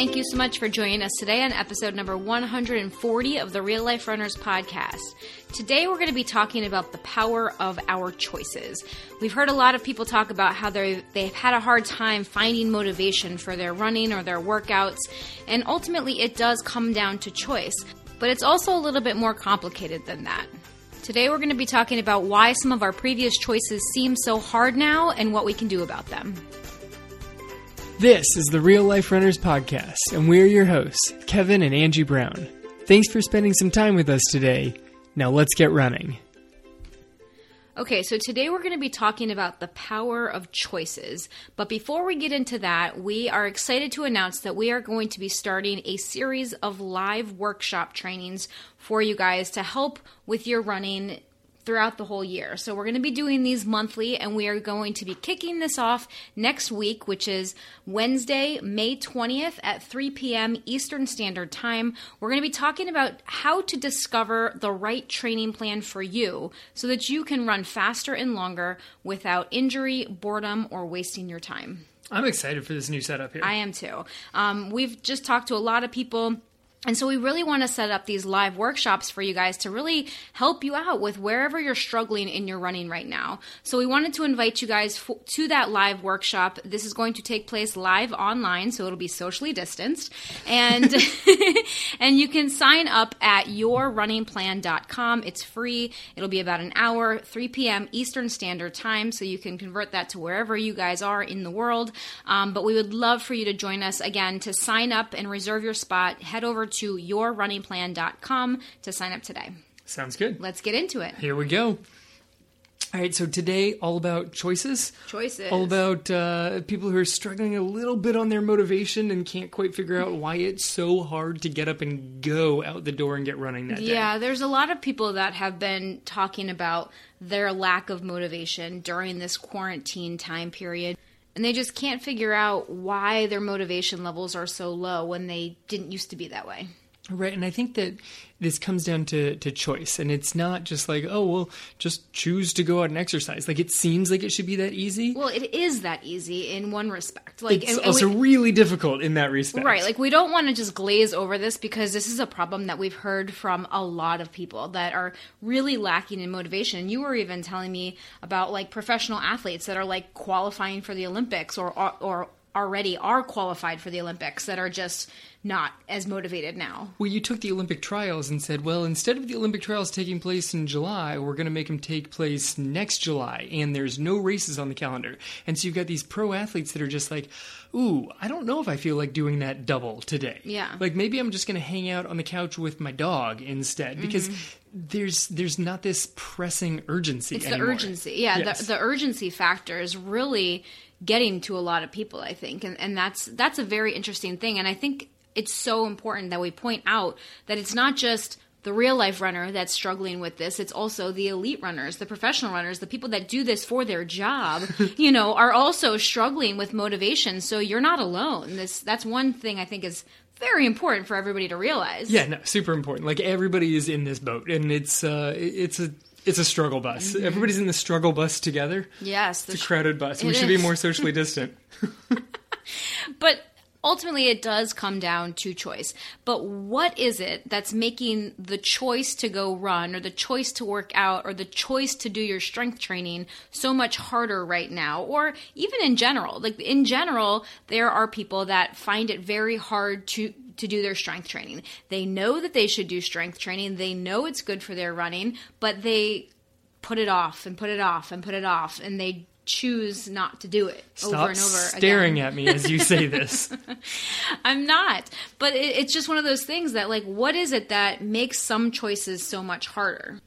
thank you so much for joining us today on episode number 140 of the Real Life Runners podcast. Today we're going to be talking about the power of our choices. We've heard a lot of people talk about how they they've had a hard time finding motivation for their running or their workouts, and ultimately it does come down to choice. But it's also a little bit more complicated than that. Today we're going to be talking about why some of our previous choices seem so hard now and what we can do about them. This is the Real Life Runners Podcast, and we're your hosts, Kevin and Angie Brown. Thanks for spending some time with us today. Now let's get running. Okay, so today we're going to be talking about the power of choices. But before we get into that, we are excited to announce that we are going to be starting a series of live workshop trainings for you guys to help with your running throughout the whole year. So we're going to be doing these monthly and we are going to be kicking this off next week, which is Wednesday, May 20th at 3 p.m. Eastern Standard Time. We're going to be talking about how to discover the right training plan for you so that you can run faster and longer without injury, boredom, or wasting your time. I'm excited for this new setup here. I am too. Um, we've just talked to a lot of people and so we really want to set up these live workshops for you guys to really help you out with wherever you're struggling in your running right now. So we wanted to invite you guys f- to that live workshop. This is going to take place live online, so it'll be socially distanced. And and you can sign up at yourrunningplan.com. It's free. It'll be about an hour, 3 p.m. Eastern Standard Time, so you can convert that to wherever you guys are in the world. Um, but we would love for you to join us again to sign up and reserve your spot. Head over to yourrunningplan.com to sign up today. Sounds good. Let's get into it. Here we go. All right, so today all about choices. Choices. All about uh, people who are struggling a little bit on their motivation and can't quite figure out why it's so hard to get up and go out the door and get running that day. Yeah, there's a lot of people that have been talking about their lack of motivation during this quarantine time period. And they just can't figure out why their motivation levels are so low when they didn't used to be that way. Right, and I think that this comes down to, to choice, and it's not just like, oh, well, just choose to go out and exercise. Like, it seems like it should be that easy. Well, it is that easy in one respect. Like, it's and- and also we- really difficult in that respect. Right, like we don't want to just glaze over this because this is a problem that we've heard from a lot of people that are really lacking in motivation. And you were even telling me about like professional athletes that are like qualifying for the Olympics or or already are qualified for the Olympics that are just not as motivated now. Well, you took the Olympic trials and said, well, instead of the Olympic trials taking place in July, we're going to make them take place next July, and there's no races on the calendar. And so you've got these pro athletes that are just like, ooh, I don't know if I feel like doing that double today. Yeah. Like maybe I'm just going to hang out on the couch with my dog instead because there's there's not this pressing urgency Mm-hmm. It's anymore. the urgency. Yeah, Yes. the, the urgency factor is really getting to a lot of people, I think. And and that's that's a very interesting thing. And I think it's so important that we point out that it's not just the real life runner that's struggling with this. It's also the elite runners the professional runners the people that do this for their job you know are also struggling with motivation. So you're not alone. This that's one thing i think is very important for everybody to realize. Yeah, no, super important. Like everybody is in this boat, and it's uh, it's a it's a struggle bus. Mm-hmm. Everybody's in the struggle bus together. yes the It's a crowded bus. We should be more socially distant. But ultimately, it does come down to choice. But what is it that's making the choice to go run, or the choice to work out, or the choice to do your strength training so much harder right now? Or even in general, like in general, there are people that find it very hard to to do their strength training. They know that they should do strength training. They know it's good for their running, but they put it off and put it off and put it off, and they choose not to do it Stop over and over staring again. at me as you say this. I'm not. But it, it's just one of those things that, like, what is it that makes some choices so much harder?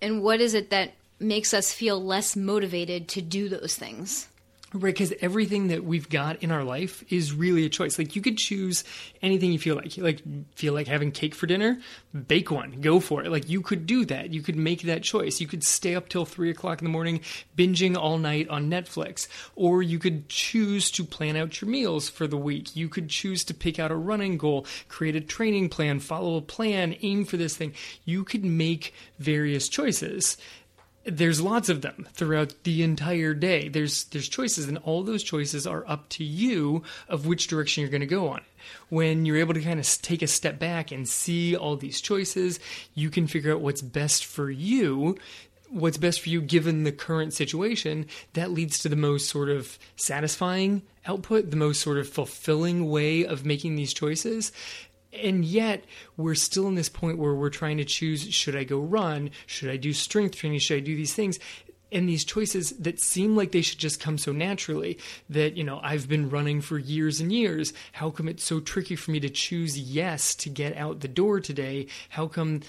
And what is it that makes us feel less motivated to do those things? Right, because everything that we've got in our life is really a choice. Like you could choose anything you feel like. Like feel like having cake for dinner, bake one, go for it. Like you could do that. You could make that choice. You could stay up till three o'clock in the morning, binging all night on Netflix, or you could choose to plan out your meals for the week. You could choose to pick out a running goal, create a training plan, follow a plan, aim for this thing. You could make various choices there's lots of them throughout the entire day. There's there's choices, and all those choices are up to you of which direction you're going to go on. When you're able to kind of take a step back and see all these choices, you can figure out what's best for you. What's best for you given the current situation, that leads to the most sort of satisfying output, the most sort of fulfilling way of making these choices and yet we're still in this point where we're trying to choose should I go run? Should I do strength training? Should I do these things? And these choices that seem like they should just come so naturally that, you know, I've been running for years and years. How come it's so tricky for me to choose yes to get out the door today? How come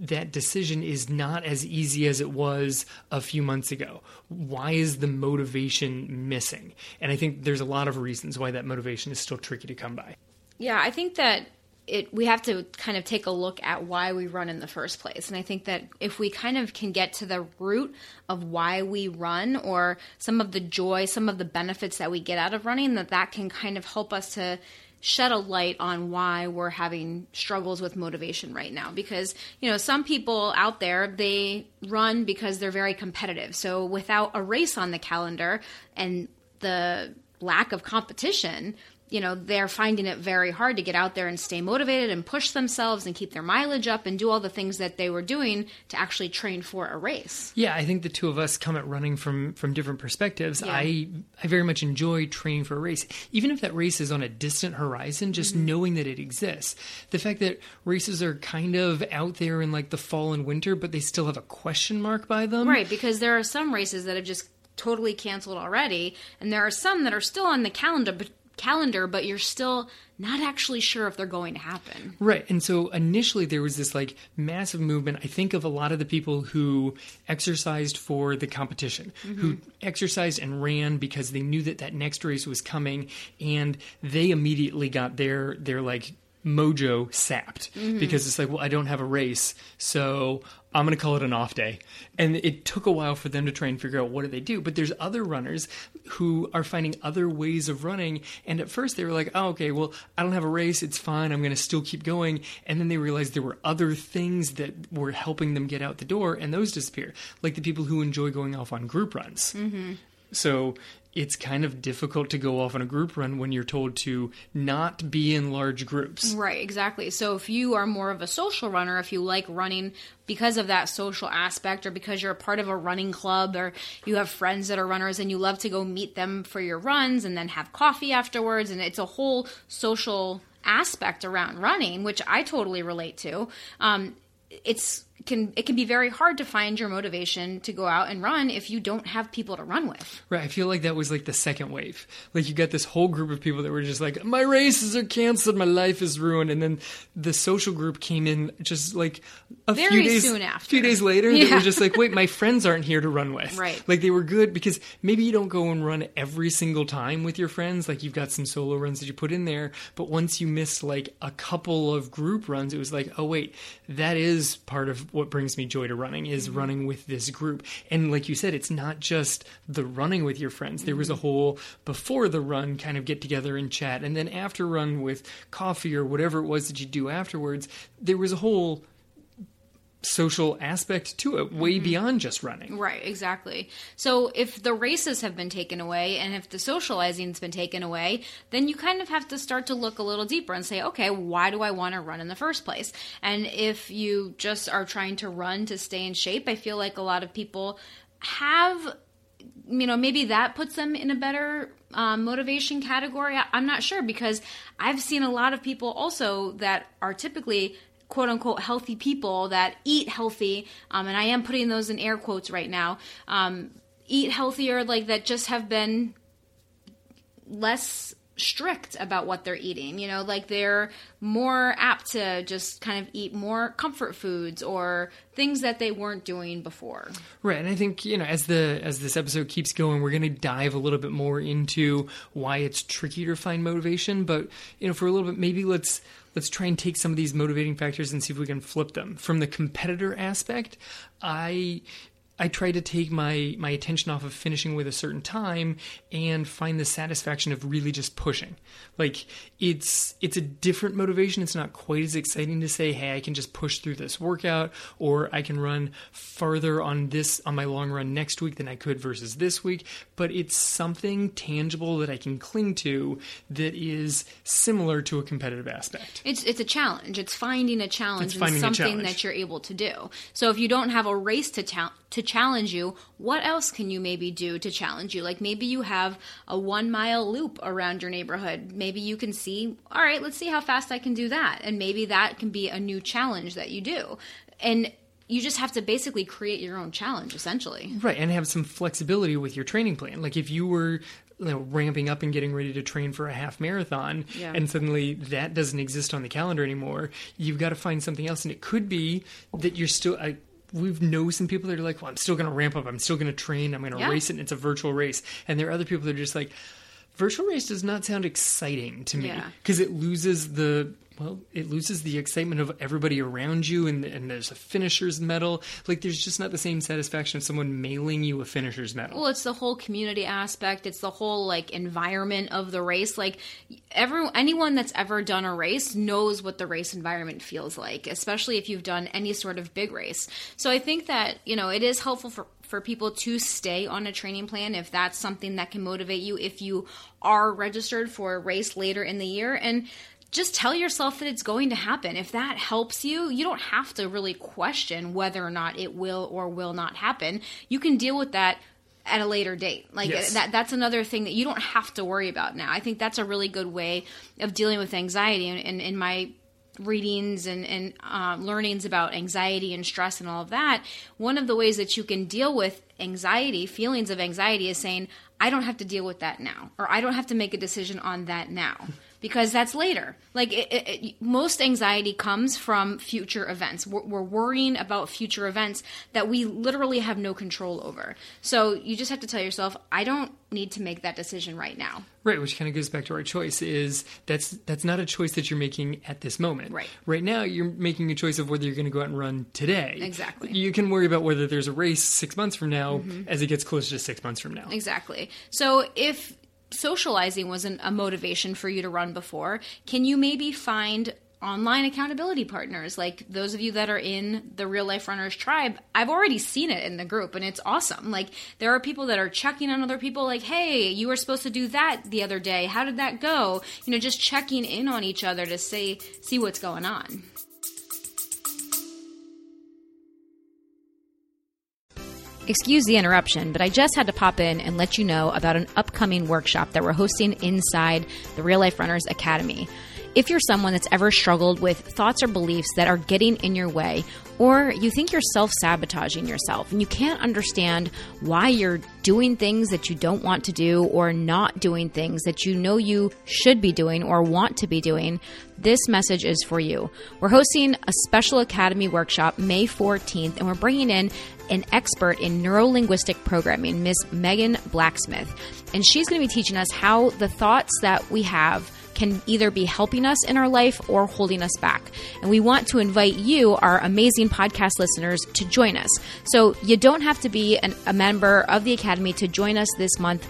that decision is not as easy as it was a few months ago. Why is the motivation missing? And I think there's a lot of reasons why that motivation is still tricky to come by. Yeah, I think that it we have to kind of take a look at why we run in the first place. And i think that if we kind of can get to the root of why we run or some of the joy some of the benefits that we get out of running that that can kind of help us to shed a light on why we're having struggles with motivation right now. Because you know some people out there they run because they're very competitive. So without a race on the calendar and the lack of competition you know they're finding it very hard to get out there and stay motivated and push themselves and keep their mileage up and do all the things that they were doing to actually train for a race. Yeah, I think the two of us come at running from from different perspectives. Yeah. I I very much enjoy training for a race, even if that race is on a distant horizon. Just mm-hmm. knowing that it exists, the fact that races are kind of out there in like the fall and winter, but they still have a question mark by them, right? Because there are some races that have just totally canceled already, and there are some that are still on the calendar, but calendar, but you're still not actually sure if they're going to happen. Right. And so initially there was this like massive movement. I think of a lot of the people who exercised for the competition, mm-hmm. who exercised and ran because they knew that that next race was coming and they immediately got their their like mojo sapped mm-hmm. because it's like, well, I don't have a race, so I'm going to call it an off day. And it took a while for them to try and figure out what do they do. But there's other runners who are finding other ways of running. And at first they were like, oh, okay, well, I don't have a race. It's fine. I'm going to still keep going. And then they realized there were other things that were helping them get out the door, and those disappear. Like the people who enjoy going off on group runs. Mm-hmm. So it's kind of difficult to go off on a group run when you're told to not be in large groups. Right, exactly. So if you are more of a social runner, if you like running because of that social aspect or because you're a part of a running club or you have friends that are runners and you love to go meet them for your runs and then have coffee afterwards and it's a whole social aspect around running, which I totally relate to. Um, it's can it can be very hard to find your motivation to go out and run if you don't have people to run with. Right. I feel like that was like the second wave. Like you got this whole group of people that were just like, my races are canceled, my life is ruined, and then the social group came in just like a very few days soon after. A few days later, yeah. they were just like, wait, my friends aren't here to run with. Right. Like they were good because maybe you don't go and run every single time with your friends. Like you've got some solo runs that you put in there, but once you missed like a couple of group runs, it was like, oh wait, that is part of what brings me joy to running is mm-hmm. running with this group. And like you said, it's not just the running with your friends. There was a mm-hmm. whole before the run kind of get together and chat, and then after run with coffee or whatever it was that you do afterwards. There was a whole social aspect to it way mm-hmm. beyond just running. Right, exactly. So if the races have been taken away and if the socializing's been taken away, then you kind of have to start to look a little deeper and say, okay, why do I want to run in the first place? And if you just are trying to run to stay in shape, I feel like a lot of people have you know maybe that puts them in a better um, motivation category i'm not sure because i've seen a lot of people also that are typically quote unquote healthy people that eat healthy, um, and I am putting those in air quotes right now, um, eat healthier, like that just have been less strict about what they're eating. You know, like they're more apt to just kind of eat more comfort foods or things that they weren't doing before. Right, and I think you know as the as this episode keeps going, we're going to dive a little bit more into why it's tricky to find motivation. But you know, for a little bit, maybe let's let's try and take some of these motivating factors and see if we can flip them from the competitor aspect. I I try to take my my attention off of finishing with a certain time and find the satisfaction of really just pushing. Like it's it's a different motivation. It's not quite as exciting to say, "Hey, I can just push through this workout or I can run farther on this on my long run next week than I could versus this week." But it's something tangible that I can cling to that is similar to a competitive aspect. It's it's a challenge. It's finding a challenge It's finding and something that you're able to do. So if you don't have a race to ta- to challenge you, what else can you maybe do to challenge you? Like maybe you have a 1 mile loop around your neighborhood. Maybe you can see, all right, let's see how fast I can do that. And maybe that can be a new challenge that you do. And you just have to basically create your own challenge essentially. Right, and have some flexibility with your training plan. Like if you were you know, ramping up and getting ready to train for a half marathon, Yeah. and suddenly that doesn't exist on the calendar anymore, you've got to find something else. And it could be that you're still. I, We've know some people that are like, well, I'm still going to ramp up. I'm still going to train. I'm going to Yeah. race it. And it's a virtual race. And there are other people that are just like, virtual race does not sound exciting to me Yeah. because it loses the well, it loses the excitement of everybody around you, and, and there's a finisher's medal. Like, there's just not the same satisfaction of someone mailing you a finisher's medal. Well, it's the whole community aspect. It's the whole like environment of the race. Like every anyone that's ever done a race knows what the race environment feels like, especially if you've done any sort of big race. So I think that, you know, it is helpful for for people to stay on a training plan if that's something that can motivate you if you are registered for a race later in the year and just tell yourself that it's going to happen. If that helps you, you don't have to really question whether or not it will or will not happen. You can deal with that at a later date. Like Yes. that that's another thing that you don't have to worry about now. I think that's a really good way of dealing with anxiety and in, in my readings and, and um, learnings about anxiety and stress and all of that, one of the ways that you can deal with anxiety, feelings of anxiety, is saying, I don't have to deal with that now, or I don't have to make a decision on that now. Because that's later. Like it, it, it- most anxiety comes from future events. We're, we're worrying about future events that we literally have no control over. So you just have to tell yourself, I don't need to make that decision right now. Right, which kind of goes back to our choice is that's that's not a choice that you're making at this moment. Right. Right now you're making a choice of whether you're going to go out and run today. Exactly. Mm-hmm. You can worry about whether there's a race 6 months from now as it gets closer to 6 months from now. Exactly. So if socializing wasn't a motivation for you to run before, can you maybe find online accountability partners? Like those of you that are in the real life runners tribe i've already seen it in the group and it's awesome. Like there are people that are checking on other people like hey you were supposed to do that the other day. How did that go? You know just checking in on each other to say see what's going on Excuse the interruption, but I just had to pop in and let you know about an upcoming workshop that we're hosting inside the Real Life Runners Academy. If you're someone that's ever struggled with thoughts or beliefs that are getting in your way, or you think you're self sabotaging yourself and you can't understand why you're doing things that you don't want to do or not doing things that you know you should be doing or want to be doing, this message is for you. We're hosting a special Academy workshop May 14th, and we're bringing in an expert in neurolinguistic programming, Miss Megan Blacksmith. And she's going to be teaching us how the thoughts that we have can either be helping us in our life or holding us back. And we want to invite you, our amazing podcast listeners, to join us. So you don't have to be an, a member of the Academy to join us this month.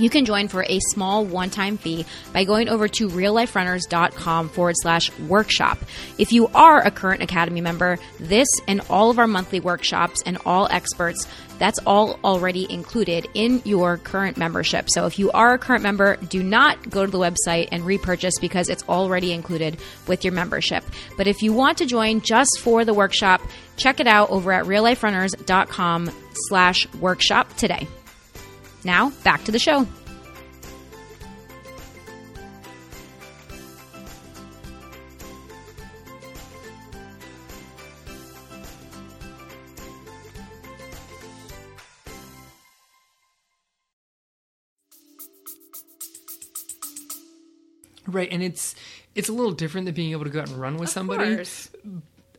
You can join for a small one time fee by going over to realliferunners.com forward slash workshop. If you are a current Academy member, this and all of our monthly workshops and all experts, that's all already included in your current membership. So if you are a current member, do not go to the website and repurchase because it's already included with your membership. But if you want to join just for the workshop, check it out over at realliferunners.com slash workshop today. Now, back to the show. Right, and it's it's a little different than being able to go out and run with somebody. course.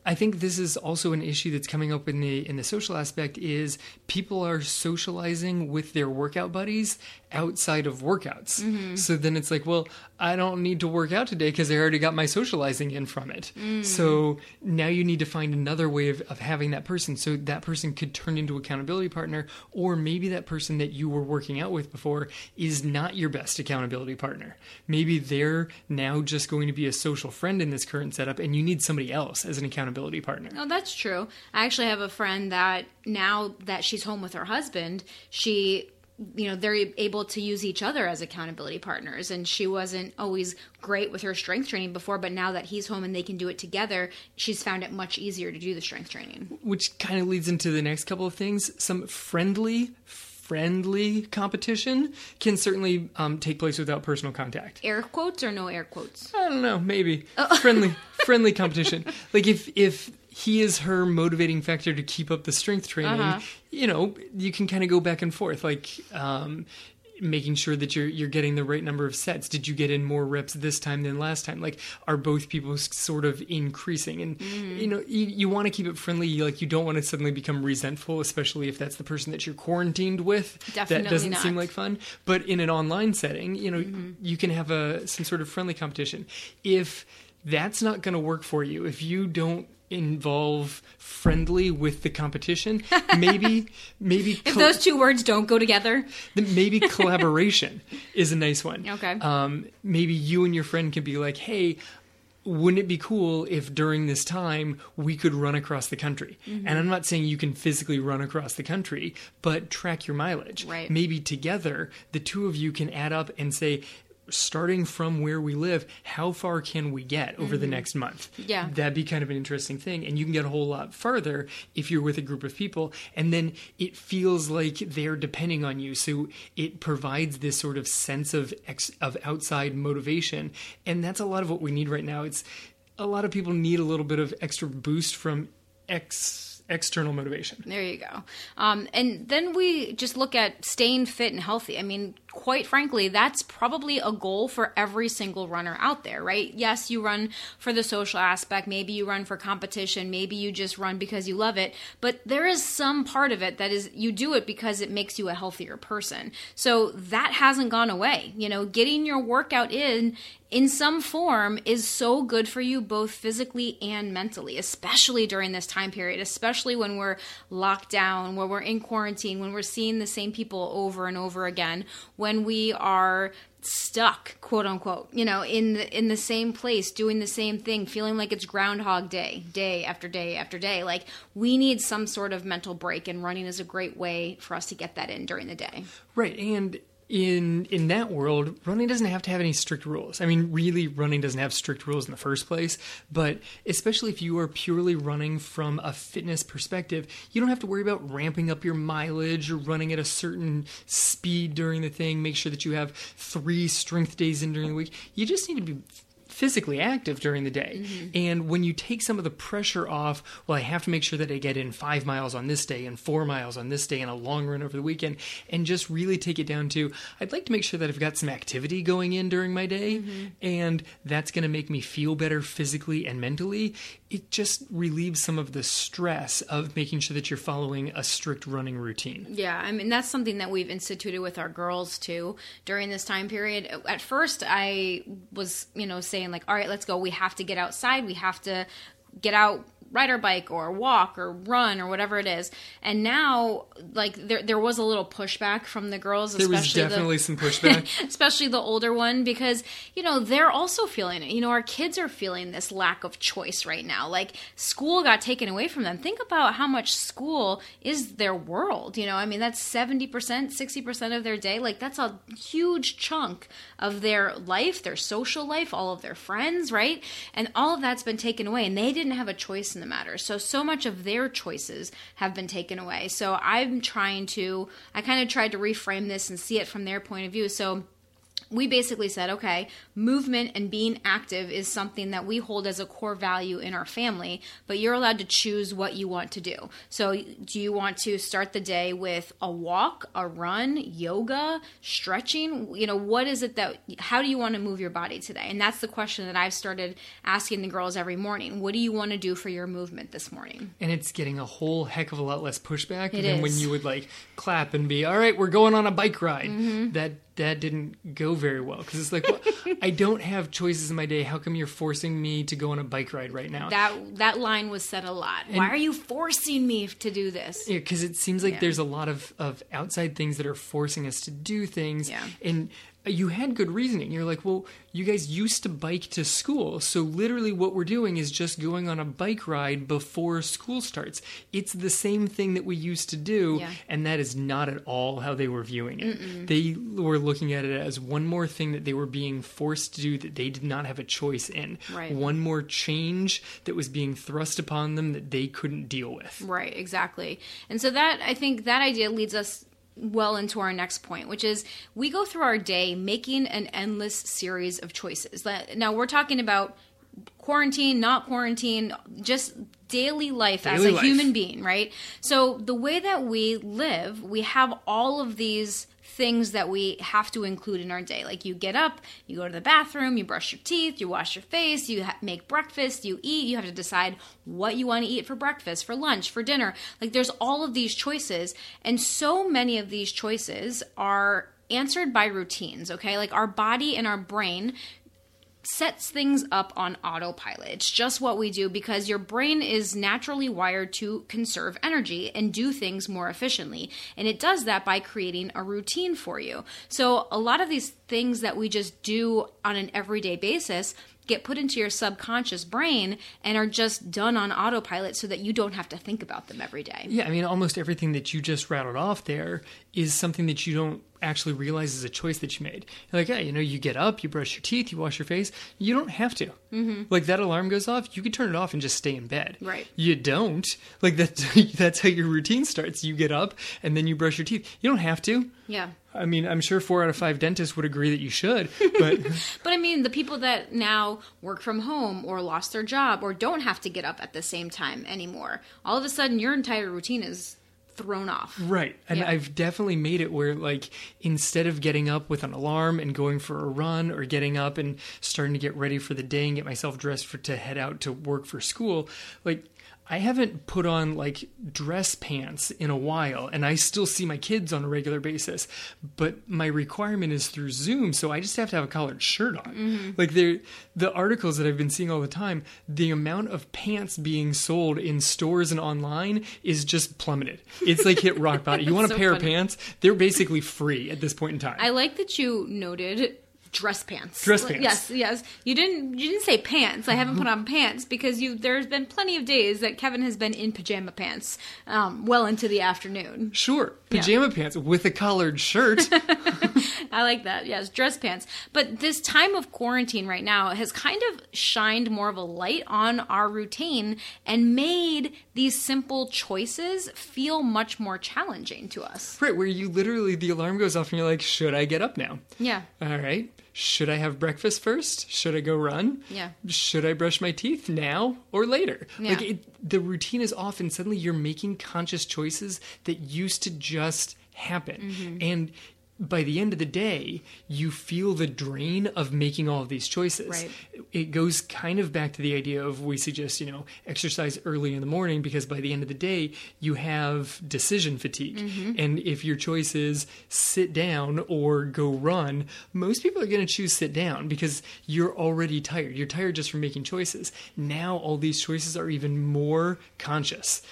I think this is also an issue that's coming up in the in the social aspect is people are socializing with their workout buddies outside of workouts. Mm-hmm. So then it's like, well, I don't need to work out today because I already got my socializing in from it. Mm. So now you need to find another way of, of having that person. So that person could turn into accountability partner, or maybe that person that you were working out with before is not your best accountability partner. Maybe they're now just going to be a social friend in this current setup, and you need somebody else as an accountability partner. Oh, that's true. I actually have a friend that now that she's home with her husband, she you know they're able to use each other as accountability partners and she wasn't always great with her strength training before but now that he's home and they can do it together she's found it much easier to do the strength training Which kind of leads into the next couple of things. Some friendly, friendly competition can certainly um, take place without personal contact. air quotes or no air quotes I don't know, maybe friendly, friendly competition. Like if if he is her motivating factor to keep up the strength training, Uh-huh. you know, you can kind of go back and forth, like um, making sure that you're you're getting the right number of sets. Did you get in more reps this time than last time? Like, are both people sort of increasing? And you know, you, you want to keep it friendly. Like, you don't want to suddenly become resentful, especially if that's the person that you're quarantined with. that doesn't not. seem like fun. But in an online setting, you know, you can have a some sort of friendly competition. If that's not going to work for you, if you don't involve friendly with the competition, maybe maybe if those two words don't go together maybe collaboration is a nice one. Okay. Um, maybe you and your friend can be like, hey. Wouldn't it be cool if during this time we could run across the country? Mm-hmm. And I'm not saying you can physically run across the country, but track your mileage. Right. Maybe together, the two of you can add up and say, starting from where we live, how far can we get over the next month? Mm-hmm. Yeah. That'd be kind of an interesting thing. And you can get a whole lot farther if you're with a group of people. And then it feels like they're depending on you. So it provides this sort of sense of ex- of outside motivation. And that's a lot of what we need right now. It's a lot of people need a little bit of extra boost from ex external motivation. There you go. Um, and then we just look at staying fit and healthy. I mean, quite frankly, that's probably a goal for every single runner out there, right? Yes, you run for the social aspect. Maybe you run for competition. Maybe you just run because you love it. But there is some part of it that is you do it because it makes you a healthier person. So that hasn't gone away. You know, getting your workout in in some form is so good for you both physically and mentally, especially during this time period, especially when we're locked down, when we're in quarantine, when we're seeing the same people over and over again, when we are stuck, quote unquote, you know, in the in the same place, doing the same thing, feeling like it's groundhog day, day after day after day. Like we need some sort of mental break and running is a great way for us to get that in during the day. Right, and in in that world, running doesn't have to have any strict rules. I mean, really, running doesn't have strict rules in the first place. But especially if you are purely running from a fitness perspective, you don't have to worry about ramping up your mileage or running at a certain speed during the thing. Make sure that you have three strength days in during the week. You just need to be physically active during the day. Mm-hmm. And when you take some of the pressure off, well, I have to make sure that I get in five miles on this day and four miles on this day and a long run over the weekend, and just really take it down to I'd like to make sure that I've got some activity going in during my day, mm-hmm. and that's going to make me feel better physically and mentally. It just relieves some of the stress of making sure that you're following a strict running routine. Yeah, I mean that's something that we've instituted with our girls too during this time period. At first, I was, you know, saying like, "All right, let's go. We have to get outside. We have to get out ride our bike or walk or run or whatever it is." And now like there there was a little pushback from the girls There was especially the definitely some pushback. especially the older one because you know they're also feeling it. You know our kids are feeling this lack of choice right now. Like school got taken away from them. Think about how much school is their world you know? I mean that's 70% 60% of their day. Like that's a huge chunk of their life their social life all of their friends right? And all of that's been taken away and they didn't have a choice in the matter. So so much of their choices have been taken away. So i'm trying to i kind of tried to reframe this and see it from their point of view. So we basically said, okay, movement and being active is something that we hold as a core value in our family, but you're allowed to choose what you want to do. So, do you want to start the day with a walk, a run, yoga, stretching? You know, what is it that, how do you want to move your body today? And that's the question that I've started asking the girls every morning. What do you want to do for your movement this morning? And it's getting a whole heck of a lot less pushback It than when you would like clap and be, all right, we're going on a bike ride. Mm-hmm. That that didn't go very well because it's like, well, I don't have choices in my day. How come you're forcing me to go on a bike ride right now? That that line was said a lot. Why are you forcing me to do this? Yeah, because it seems like Yeah. there's a lot of, of outside things that are forcing us to do things. Yeah. And you had good reasoning. You're like, well, you guys used to bike to school. So literally what we're doing is just going on a bike ride before school starts. It's the same thing that we used to do. Yeah. And that is not at all how they were viewing it. They were looking at it as one more thing that they were being forced to do that they did not have a choice in. Right. One more change that was being thrust upon them that they couldn't deal with. Right, exactly. And so that I think that idea leads us well into our next point, which is we go through our day making an endless series of choices. Now we're talking about quarantine, not quarantine, just daily life as a life. human being, right? So the way that we live, we have all of these things that we have to include in our day. Like you get up, you go to the bathroom, you brush your teeth, you wash your face, you ha- make breakfast, you eat, you have to decide what you want to eat for breakfast, for lunch, for dinner. Like there's all of these choices, and so many of these choices are answered by routines, okay? Like our body and our brain sets things up on autopilot. It's just what we do because your brain is naturally wired to conserve energy and do things more efficiently. And it does that by creating a routine for you. So, a lot of these things that we just do on an everyday basis get put into your subconscious brain and are just done on autopilot so that you don't have to think about them every day. Yeah, I mean, almost everything that you just rattled off there is something that you don't actually realize is a choice that you made. You're like, yeah, you know, you get up, you brush your teeth, you wash your face. You don't have to. Mm-hmm. Like that alarm goes off, you could turn it off and just stay in bed. Right. You don't. Like that's that's how your routine starts. You get up and then you brush your teeth. You don't have to. Yeah. I mean, I'm sure four out of five dentists would agree that you should, but But I mean, the people that now work from home or lost their job or don't have to get up at the same time anymore, all of a sudden your entire routine is thrown off. Right. And Yeah. I've definitely made it where, like, instead of getting up with an alarm and going for a run or getting up and starting to get ready for the day and get myself dressed for to head out to work for school, like, I haven't put on like dress pants in a while and I still see my kids on a regular basis, but my requirement is through Zoom, so I just have to have a collared shirt on. Mm-hmm. Like there the articles that I've been seeing all the time, the amount of pants being sold in stores and online is just plummeted. It's like hit rock bottom. You want a so pair of pants? They're basically free at this point in time. I like that you noted dress pants. Dress pants. Yes, yes. You didn't you didn't say pants. I haven't put on pants because you there's been plenty of days that Kevin has been in pajama pants um, well into the afternoon. sure, pajama pants with a collared shirt. I like that. Yes, dress pants. But this time of quarantine right now has kind of shined more of a light on our routine and made these simple choices feel much more challenging to us. right, where you literally the alarm goes off and you're like, should I get up now? Yeah. All right. Should I have breakfast first? Should I go run? Yeah. Should I brush my teeth now or later? Like Yeah. it, the routine is off, and suddenly you're making conscious choices that used to just happen. Mm-hmm. And by the end of the day, you feel the drain of making all of these choices. Right. It goes kind of back to the idea of we suggest, you know, exercise early in the morning because by the end of the day, you have decision fatigue. Mm-hmm. And if your choice is sit down or go run, most people are going to choose sit down because you're already tired. You're tired just from making choices. Now all these choices are even more conscious.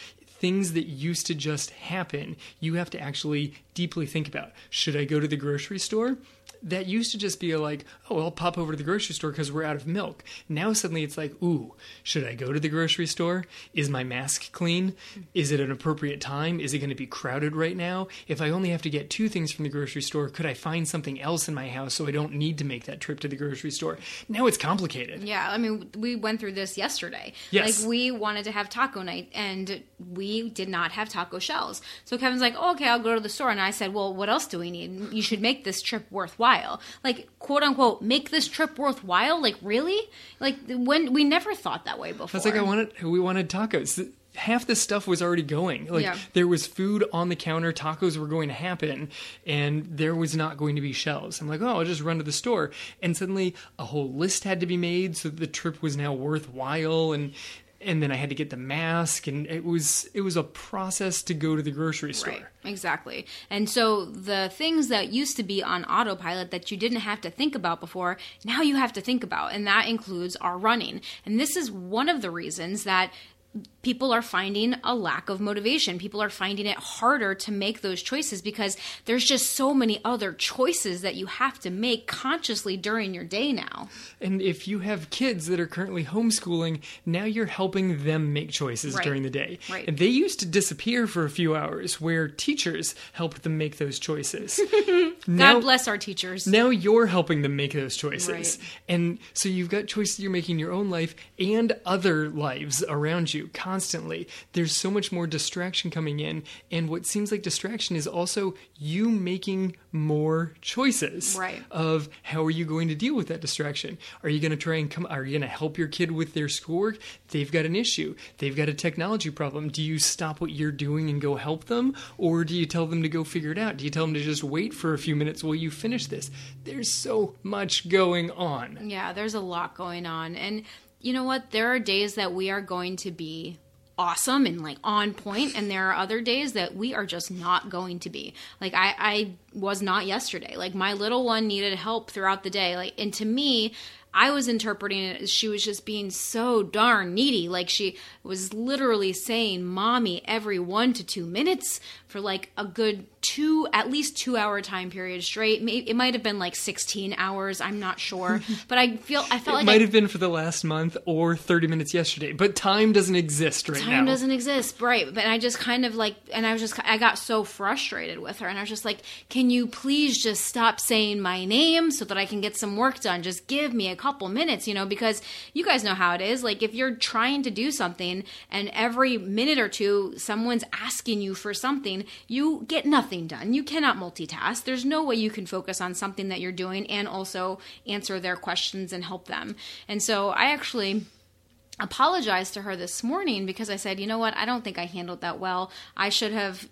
Things that used to just happen, you have to actually deeply think about. Should I go to the grocery store? That used to just be like, oh, I'll pop over to the grocery store because we're out of milk. Now suddenly it's like, ooh, should I go to the grocery store? Is my mask clean? Is it an appropriate time? Is it going to be crowded right now? If I only have to get two things from the grocery store, could I find something else in my house so I don't need to make that trip to the grocery store? Now it's complicated. Yeah, I mean, we went through this yesterday. Yes. Like, we wanted to have taco night, and we did not have taco shells. So Kevin's like, oh, okay, I'll go to the store. And I said, well, what else do we need? You should make this trip worthwhile. Worthwhile. Like quote unquote, make this trip worthwhile. Like really? Like when we never thought that way before. It's like I wanted we wanted tacos. Half the stuff was already going. Like Yeah. there was food on the counter, tacos were going to happen, and there was not going to be shelves. I'm like, oh, I'll just run to the store, and suddenly a whole list had to be made so that the trip was now worthwhile, and and then I had to get the mask, and it was it was a process to go to the grocery store. Right, exactly. And so the things that used to be on autopilot that you didn't have to think about before, now you have to think about. And that includes our running. And this is one of the reasons that people are finding a lack of motivation. People are finding it harder to make those choices because there's just so many other choices that you have to make consciously during your day now. And if you have kids that are currently homeschooling, now you're helping them make choices Right. during the day. Right. And they used to disappear for a few hours where teachers helped them make those choices. God bless our teachers. Now you're helping them make those choices. Right. And so you've got choices you're making in your own life and other lives around you constantly. There's so much more distraction coming in. And what seems like distraction is also you making more choices Right. of how are you going to deal with that distraction? Are you going to try and come, are you going to help your kid with their schoolwork? They've got an issue. They've got a technology problem. Do you stop what you're doing and go help them? Or do you tell them to go figure it out? Do you tell them to just wait for a few minutes while you finish this? There's so much going on. Yeah, there's a lot going on. And you know what? There are days that we are going to be awesome and like on point and there are other days that we are just not going to be. Like i i was not yesterday. Like my little one needed help throughout the day. Like and to me i was interpreting it as she was just being so darn needy. Like she was literally saying mommy every one to two minutes for like a good two at least two hour time period straight. It might have been like 16 hours i'm not sure. But i feel i felt like It like might I, have been for the last month or 30 minutes yesterday, but time doesn't exist right time now. doesn't exist right. But i just kind of like and i was just i got so frustrated with her and i was just like can you please just stop saying my name so that i can get some work done? Just give me a couple minutes you know because you guys know how it is. Like if you're trying to do something and every minute or two someone's asking you for something you get nothing done you cannot multitask there's no way you can focus on something that you're doing and also answer their questions and help them and so i actually apologized to her this morning because I said, you know what, I don't think I handled that well. I should have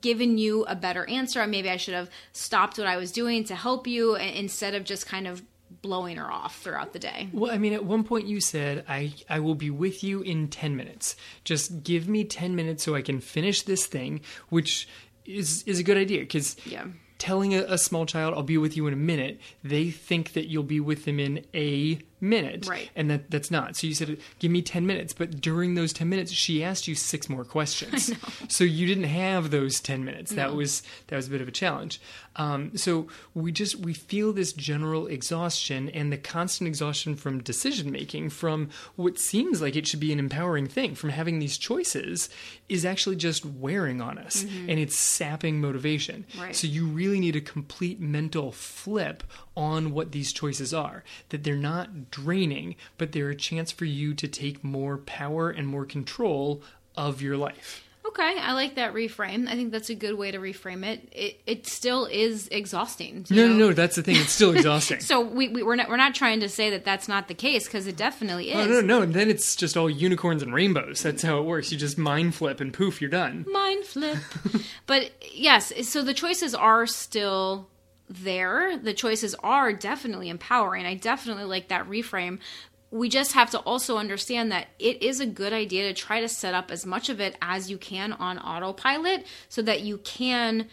given you a better answer. Maybe I should have stopped what I was doing to help you instead of just kind of blowing her off throughout the day. Well, I mean, at one point you said, I, I will be with you in 10 minutes. Just give me 10 minutes so I can finish this thing, which is, is a good idea because Yeah. telling a, a small child, I'll be with you in a minute, they think that you'll be with them in a minute. Right. And that, that's not. So you said, give me 10 minutes. But during those 10 minutes, she asked you six more questions. So you didn't have those 10 minutes. That was that was a bit of a challenge. Um, so we just we feel this general exhaustion and the constant exhaustion from decision making from what seems like it should be an empowering thing from having these choices is actually just wearing on us and it's sapping motivation. Right. So you really need a complete mental flip on what these choices are. That they're not draining, but they're a chance for you to take more power and more control of your life. Okay, I like that reframe. I think that's a good way to reframe it. It it still is exhausting. No, no, know? no. That's the thing. It's still exhausting. So we, we we're not we're not trying to say that that's not the case because it definitely is. Oh, no, no. And then it's just all unicorns and rainbows. That's how it works. You just mind flip and poof, you're done. mind flip. but yes, so the choices are still there. The choices are definitely empowering. I definitely like that reframe. We just have to also understand that it is a good idea to try to set up as much of it as you can on autopilot so that you can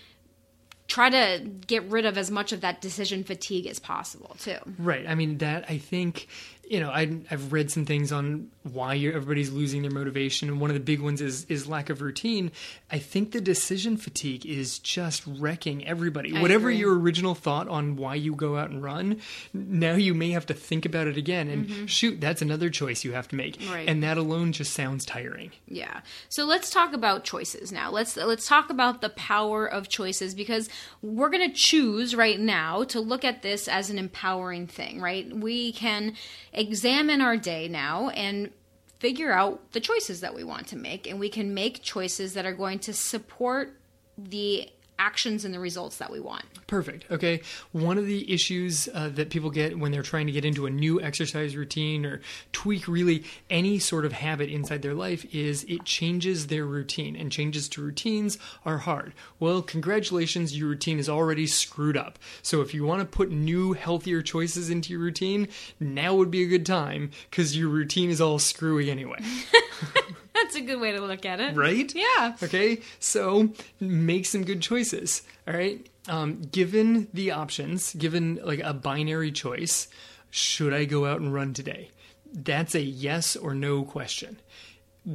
try to get rid of as much of that decision fatigue as possible, too. Right. I mean, that I think, you know, I, I've read some things on why you're, everybody's losing their motivation, and one of the big ones is is lack of routine. I think the decision fatigue is just wrecking everybody. I Whatever agree. your original thought on why you go out and run, now you may have to think about it again. And shoot, that's another choice you have to make, Mm-hmm. Right. and that alone just sounds tiring. Yeah. So let's talk about choices now. Let's let's talk about the power of choices because we're going to choose right now to look at this as an empowering thing, right? We can examine our day now and figure out the choices that we want to make. And we can make choices that are going to support the actions and the results that we want. Perfect. Okay. One of the issues uh, that people get when they're trying to get into a new exercise routine or tweak really any sort of habit inside their life is it changes their routine, and changes to routines are hard. Well, congratulations, your routine is already screwed up. So if you want to put new, healthier choices into your routine, now would be a good time because your routine is all screwy anyway. That's a good way to look at it. Right? Yeah. Okay, so make some good choices. All right. Um, given the options, given like a binary choice, should I go out and run today? That's a yes or no question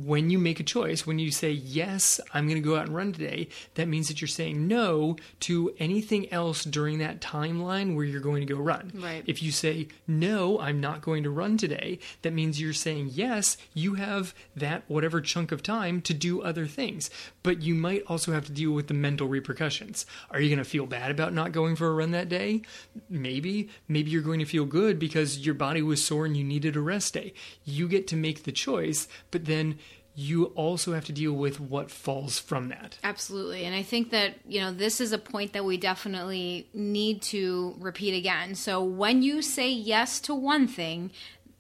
when you make a choice, when you say, yes, I'm going to go out and run today, that means that you're saying no to anything else during that timeline where you're going to go run. Right. If you say, no, I'm not going to run today, that means you're saying, yes, you have that whatever chunk of time to do other things. But you might also have to deal with the mental repercussions. Are you going to feel bad about not going for a run that day? Maybe. Maybe you're going to feel good because your body was sore and you needed a rest day. You get to make the choice, but then you also have to deal with what falls from that. Absolutely. And I think that, you know, this is a point that we definitely need to repeat again. So when you say yes to one thing,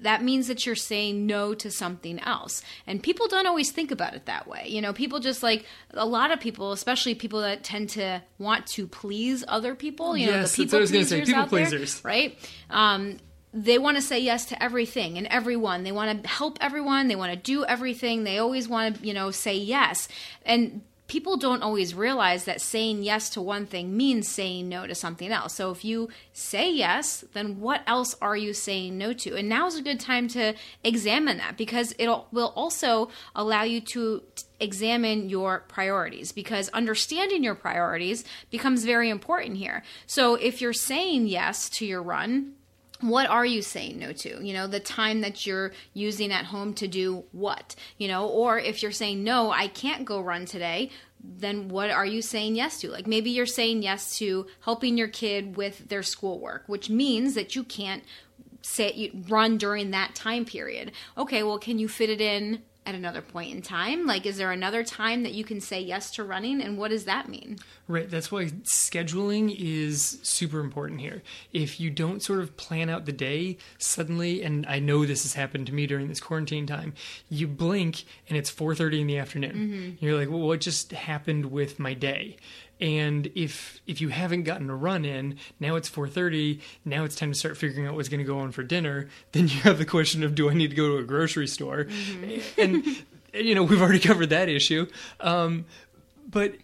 that means that you're saying no to something else. And people don't always think about it that way. You know, people just like a lot of people, especially people that tend to want to please other people, you yes, know, the people that's what I was going to say. pleasers People out there, right? Um, they want to say yes to everything and everyone. They want to help everyone. They want to do everything. They always want to, you know, say yes. And people don't always realize that saying yes to one thing means saying no to something else. So if you say yes, then what else are you saying no to? And now is a good time to examine that because it will also allow you to examine your priorities because understanding your priorities becomes very important here. So if you're saying yes to your run, what are you saying no to you know the time that you're using at home to do what you know or if you're saying no i can't go run today then what are you saying yes to like maybe you're saying yes to helping your kid with their schoolwork which means that you can't say you run during that time period okay well can you fit it in at another point in time? Like, is there another time that you can say yes to running? And what does that mean? Right. That's why scheduling is super important here. If you don't sort of plan out the day suddenly, and I know this has happened to me during this quarantine time, you blink and it's 4:30 in the afternoon. Mm-hmm. You're like, well, what just happened with my day? and if if you haven't gotten a run in now it's 4.30 now it's time to start figuring out what's going to go on for dinner then you have the question of do i need to go to a grocery store mm-hmm. and you know we've already covered that issue um, but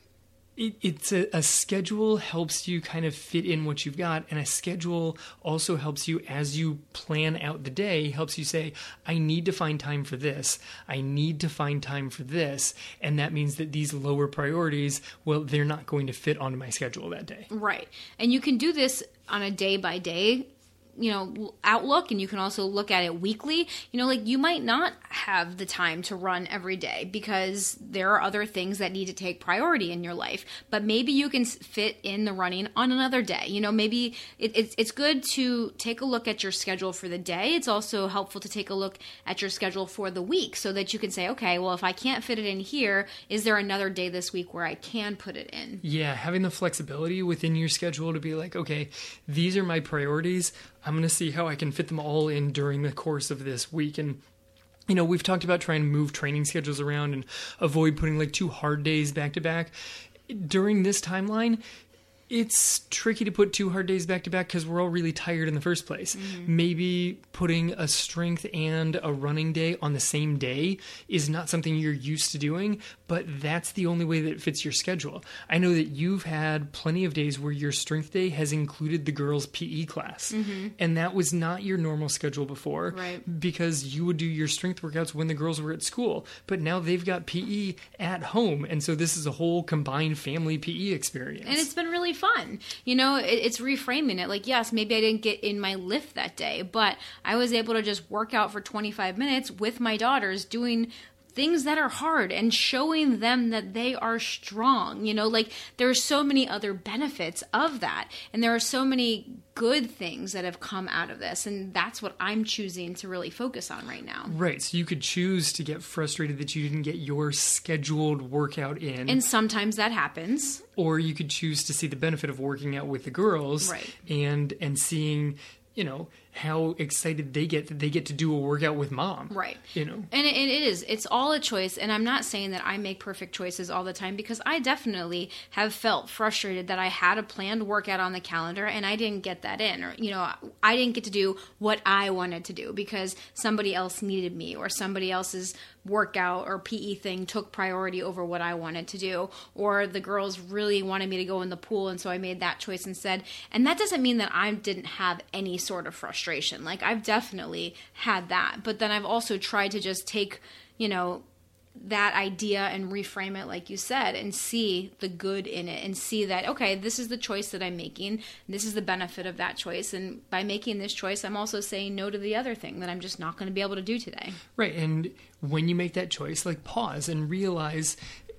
it, it's a, a, schedule helps you kind of fit in what you've got and a schedule also helps you as you plan out the day helps you say i need to find time for this. I need to find time for this. And that means that these lower priorities well they're not going to fit onto my schedule that day. Right. And you can do this on a day by day you know outlook and you can also look at it weekly. You know like you might not have the time to run every day because there are other things that need to take priority in your life. But maybe you can fit in the running on another day. You know maybe it, it's, it's good to take a look at your schedule for the day. It's also helpful to take a look at your schedule for the week so that you can say okay well if i can't fit it in here is there another day this week where i can put it in? Yeah having the flexibility within your schedule to be like okay these are my priorities I'm going to see how I can fit them all in during the course of this week. And you know, we've talked about trying to move training schedules around and avoid putting like two hard days back to back. During this timeline, it's tricky to put two hard days back to back because we're all really tired in the first place. Mm-hmm. Maybe putting a strength and a running day on the same day is not something you're used to doing, but that's the only way that it fits your schedule. I know that you've had plenty of days where your strength day has included the girls' PE class, mm-hmm. and that was not your normal schedule before right. because you would do your strength workouts when the girls were at school, but now they've got PE at home, and so this is a whole combined family PE experience. And it's been really fun. You know, it, it's reframing it. Like, yes, maybe I didn't get in my lift that day, but I was able to just work out for 25 minutes with my daughters doing things that are hard and showing them that they are strong. You know, like there are so many other benefits of that. And there are so many good things that have come out of this. And that's what I'm choosing to really focus on right now. Right. So you could choose to get frustrated that you didn't get your scheduled workout in. And sometimes that happens. Or you could choose to see the benefit of working out with the girls Right. and and seeing, you know, how excited they get that they get to do a workout with mom. Right. You know. And it, it is. It's all a choice. And I'm not saying that I make perfect choices all the time because I definitely have felt frustrated that I had a planned workout on the calendar and I didn't get that in. Or, you know, I didn't get to do what I wanted to do because somebody else needed me or somebody else's workout or PE thing took priority over what I wanted to do. Or the girls really wanted me to go in the pool. And so I made that choice instead. And that doesn't mean that I didn't have any sort of frustration. Like, I've definitely had that. But then I've also tried to just take, you know, that idea and reframe it like you said and see the good in it and see that okay this is the choice that i'm making this is the benefit of that choice and by making this choice i'm also saying no to the other thing that i'm just not going to be able to do today Right. And when you make that choice, like pause and realize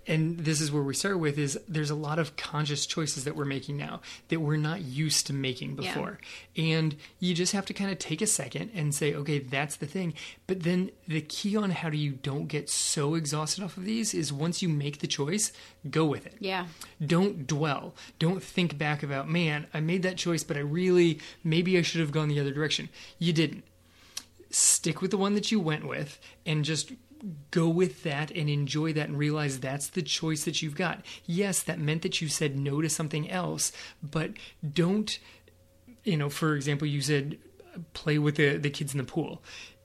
and this is where we start with is there's a lot of conscious choices that we're making now that we're not used to making Yeah. before. And you just have to kind of take a second and say, okay, that's the thing. But then the key on how do you don't get so exhausted off of these is once you make the choice, go with it. yeah Don't dwell. Don't think back about, man, I made that choice, but I really, maybe I should have gone the other direction. You didn't. Stick with the one that you went with and just go with that and enjoy that and realize that's the choice that you've got. Yes, that meant that you said no to something else, but don't, you know, for example, you said play with the, the kids in the pool.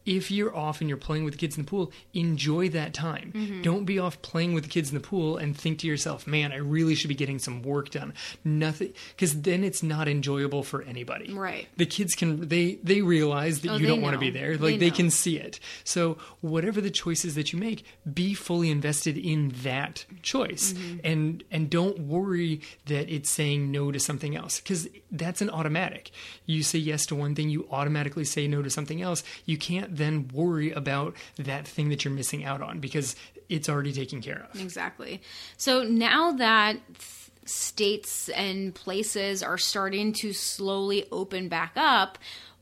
If you're off and you're playing with the kids in the pool, enjoy that time. Don't be off playing with the kids in the pool and think to yourself, man, I really should be getting some work done. Nothing, because then it's not enjoyable for anybody. Right. The kids can, they, they realize that Oh, you don't want to be there. Like they know. can see it. So whatever the choices that you make, be fully invested in that choice, Mm-hmm. and and don't worry that it's saying no to something else because that's an automatic. You say yes to one thing, you automatically say no to something else. You can't then worry about that thing that you're missing out on because it's already taken care of. Exactly. So now that states and places are starting to slowly open back up,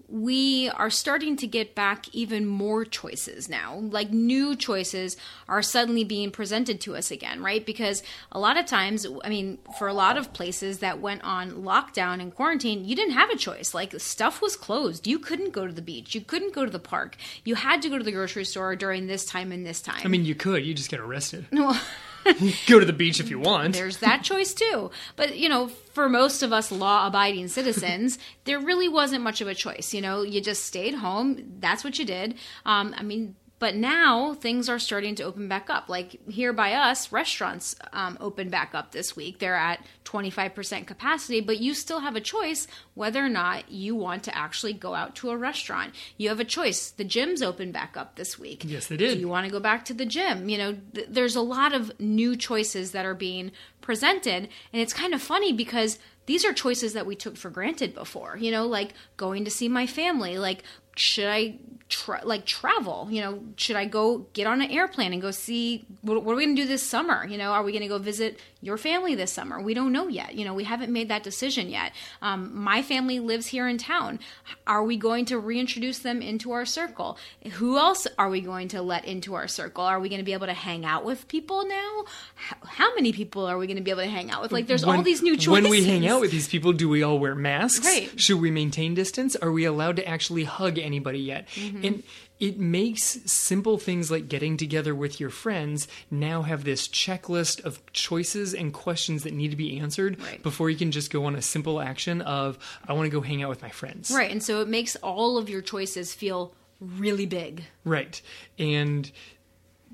we are starting to get back even more choices now. Like new choices are suddenly being presented to us again, right? Because a lot of times, I mean, for a lot of places that went on lockdown and quarantine, you didn't have a choice. Like stuff was closed. You couldn't go to the beach. You couldn't go to the park. You had to go to the grocery store during this time and this time. I mean, you could, you just get arrested. Go to the beach if you want. there's that choice too. But you know, for most of us law-abiding citizens, there really wasn't much of a choice. You know, you just stayed home. That's what you did. Um, I mean. But now things are starting to open back up. Like here by us, restaurants um, open back up this week. They're at 25% capacity, but you still have a choice whether or not you want to actually go out to a restaurant. You have a choice. The gyms open back up this week. Yes, they did. Do you want to go back to the gym? You know, th- there's a lot of new choices that are being presented, and it's kind of funny because these are choices that we took for granted before. You know, like going to see my family, like should I tra- like travel? You know, should I go get on an airplane and go see what, what are we going to do this summer? You know, are we going to go visit your family this summer? We don't know yet. You know, we haven't made that decision yet. Um, my family lives here in town. Are we going to reintroduce them into our circle? Who else are we going to let into our circle? Are we going to be able to hang out with people now? How, how many people are we going to be able to hang out with? Like, there's all these new choices. When we hang out with these people, do we all wear masks? Right. Should we maintain distance? Are we allowed to actually hug anybody yet? Mm-hmm. And it makes simple things like getting together with your friends now have this checklist of choices and questions that need to be answered Right. before you can just go on a simple action of I want to go hang out with my friends. Right, and so it makes all of your choices feel really big. Right. And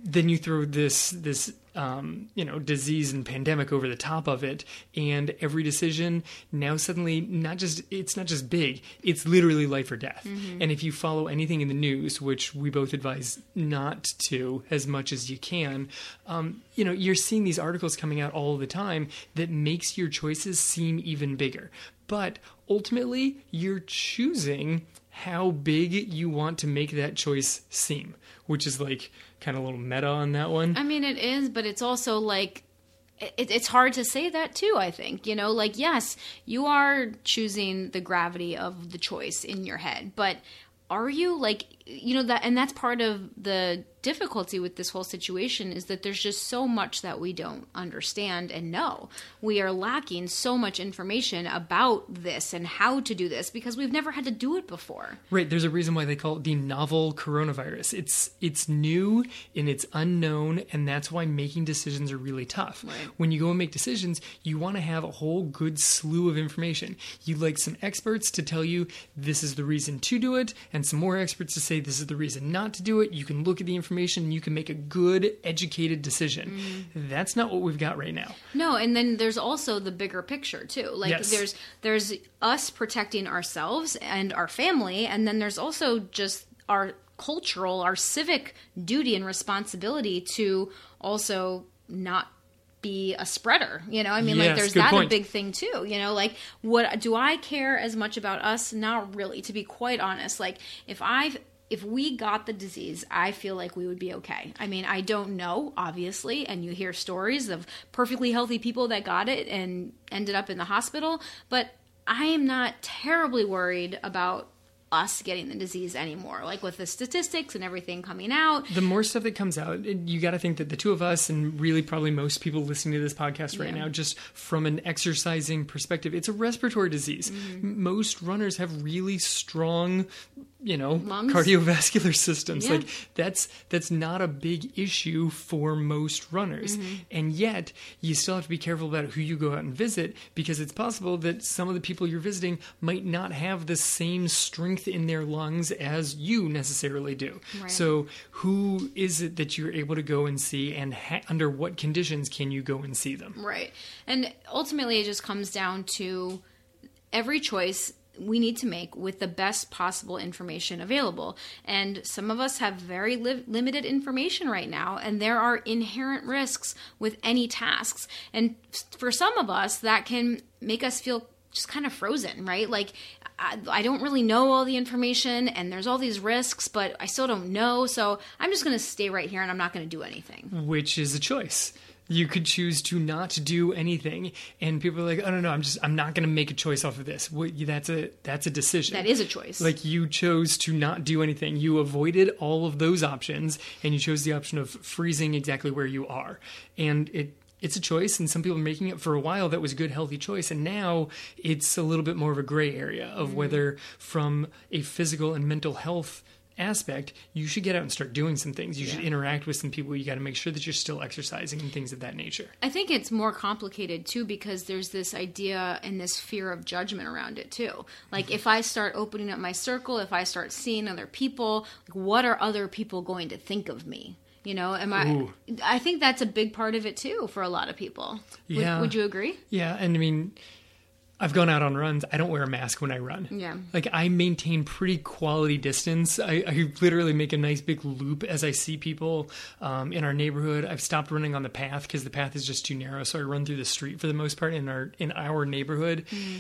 then you throw this this um, you know disease and pandemic over the top of it, and every decision now suddenly not just it's not just big, it's literally life or death. And if you follow anything in the news, which we both advise not to as much as you can, um, you know you're seeing these articles coming out all the time that makes your choices seem even bigger. But ultimately, you're choosing how big you want to make that choice seem, which is like kind of a little meta on that one. I mean, it is, but it's also like it, it's hard to say that too i think you know like yes you are choosing the gravity of the choice in your head but are you like you know that and that's part of the difficulty with this whole situation is that there's just so much that we don't understand and know. We are lacking so much information about this and how to do this because we've never had to do it before. Right, there's a reason why they call it the novel coronavirus. It's it's new and it's unknown and that's why making decisions are really tough. Right. When you go and make decisions, you want to have a whole good slew of information. You'd like some experts to tell you this is the reason to do it and some more experts to say this is the reason not to do it. You can look at the information and you can make a good, educated decision. Mm-hmm. That's not what we've got right now. No, and then there's also the bigger picture too. Like Yes. there's there's us protecting ourselves and our family, and then there's also just our cultural, our civic duty and responsibility to also not be a spreader. You know, I mean, like there's that a big thing too. You know, like what do I care as much about us? Not really, to be quite honest. Like if I've if we got the disease, I feel like we would be okay. I mean, I don't know, obviously, and you hear stories of perfectly healthy people that got it and ended up in the hospital, but I am not terribly worried about us getting the disease anymore. Like with the statistics and everything coming out, the more stuff that comes out, you got to think that the two of us, and really probably most people listening to this podcast right Yeah. now, just from an exercising perspective, it's a respiratory disease. Mm-hmm. Most runners have really strong, you know, Lungs? cardiovascular systems. Yeah. Like that's that's not a big issue for most runners, Mm-hmm. and yet you still have to be careful about who you go out and visit because it's possible that some of the people you're visiting might not have the same strength in their lungs as you necessarily do. Right. So, who is it that you're able to go and see, and ha- under what conditions can you go and see them? Right. And ultimately, it just comes down to every choice we need to make with the best possible information available. And some of us have very li- limited information right now, and there are inherent risks with any tasks. And for some of us, that can make us feel just kind of frozen, right? Like, I, I don't really know all the information, and there's all these risks, but I still don't know. So I'm just going to stay right here and I'm not going to do anything. Which is a choice. You could choose to not do anything, and people are like, "Oh no, no, I'm just, I'm not going to make a choice off of this." What, that's a, that's a decision. That is a choice. Like you chose to not do anything. You avoided all of those options and you chose the option of freezing exactly where you are. And it it's a choice and some people are making it for a while that was a good healthy choice and now it's a little bit more of a gray area of mm-hmm. whether from a physical and mental health aspect you should get out and start doing some things you should interact with some people you got to make sure that you're still exercising and things of that nature I think it's more complicated too because there's this idea and this fear of judgment around it too. Like mm-hmm. if I start opening up my circle, if I start seeing other people, like what are other people going to think of me? You know, am I? Ooh. I think that's a big part of it too for a lot of people. Would- Yeah. Would, you agree? Yeah, and I mean, I've gone out on runs. I don't wear a mask when I run. Yeah. Like I maintain pretty quality distance. I, I literally make a nice big loop as I see people um, in our neighborhood. I've stopped running on the path because the path is just too narrow. So I run through the street for the most part in our in our neighborhood. Mm-hmm.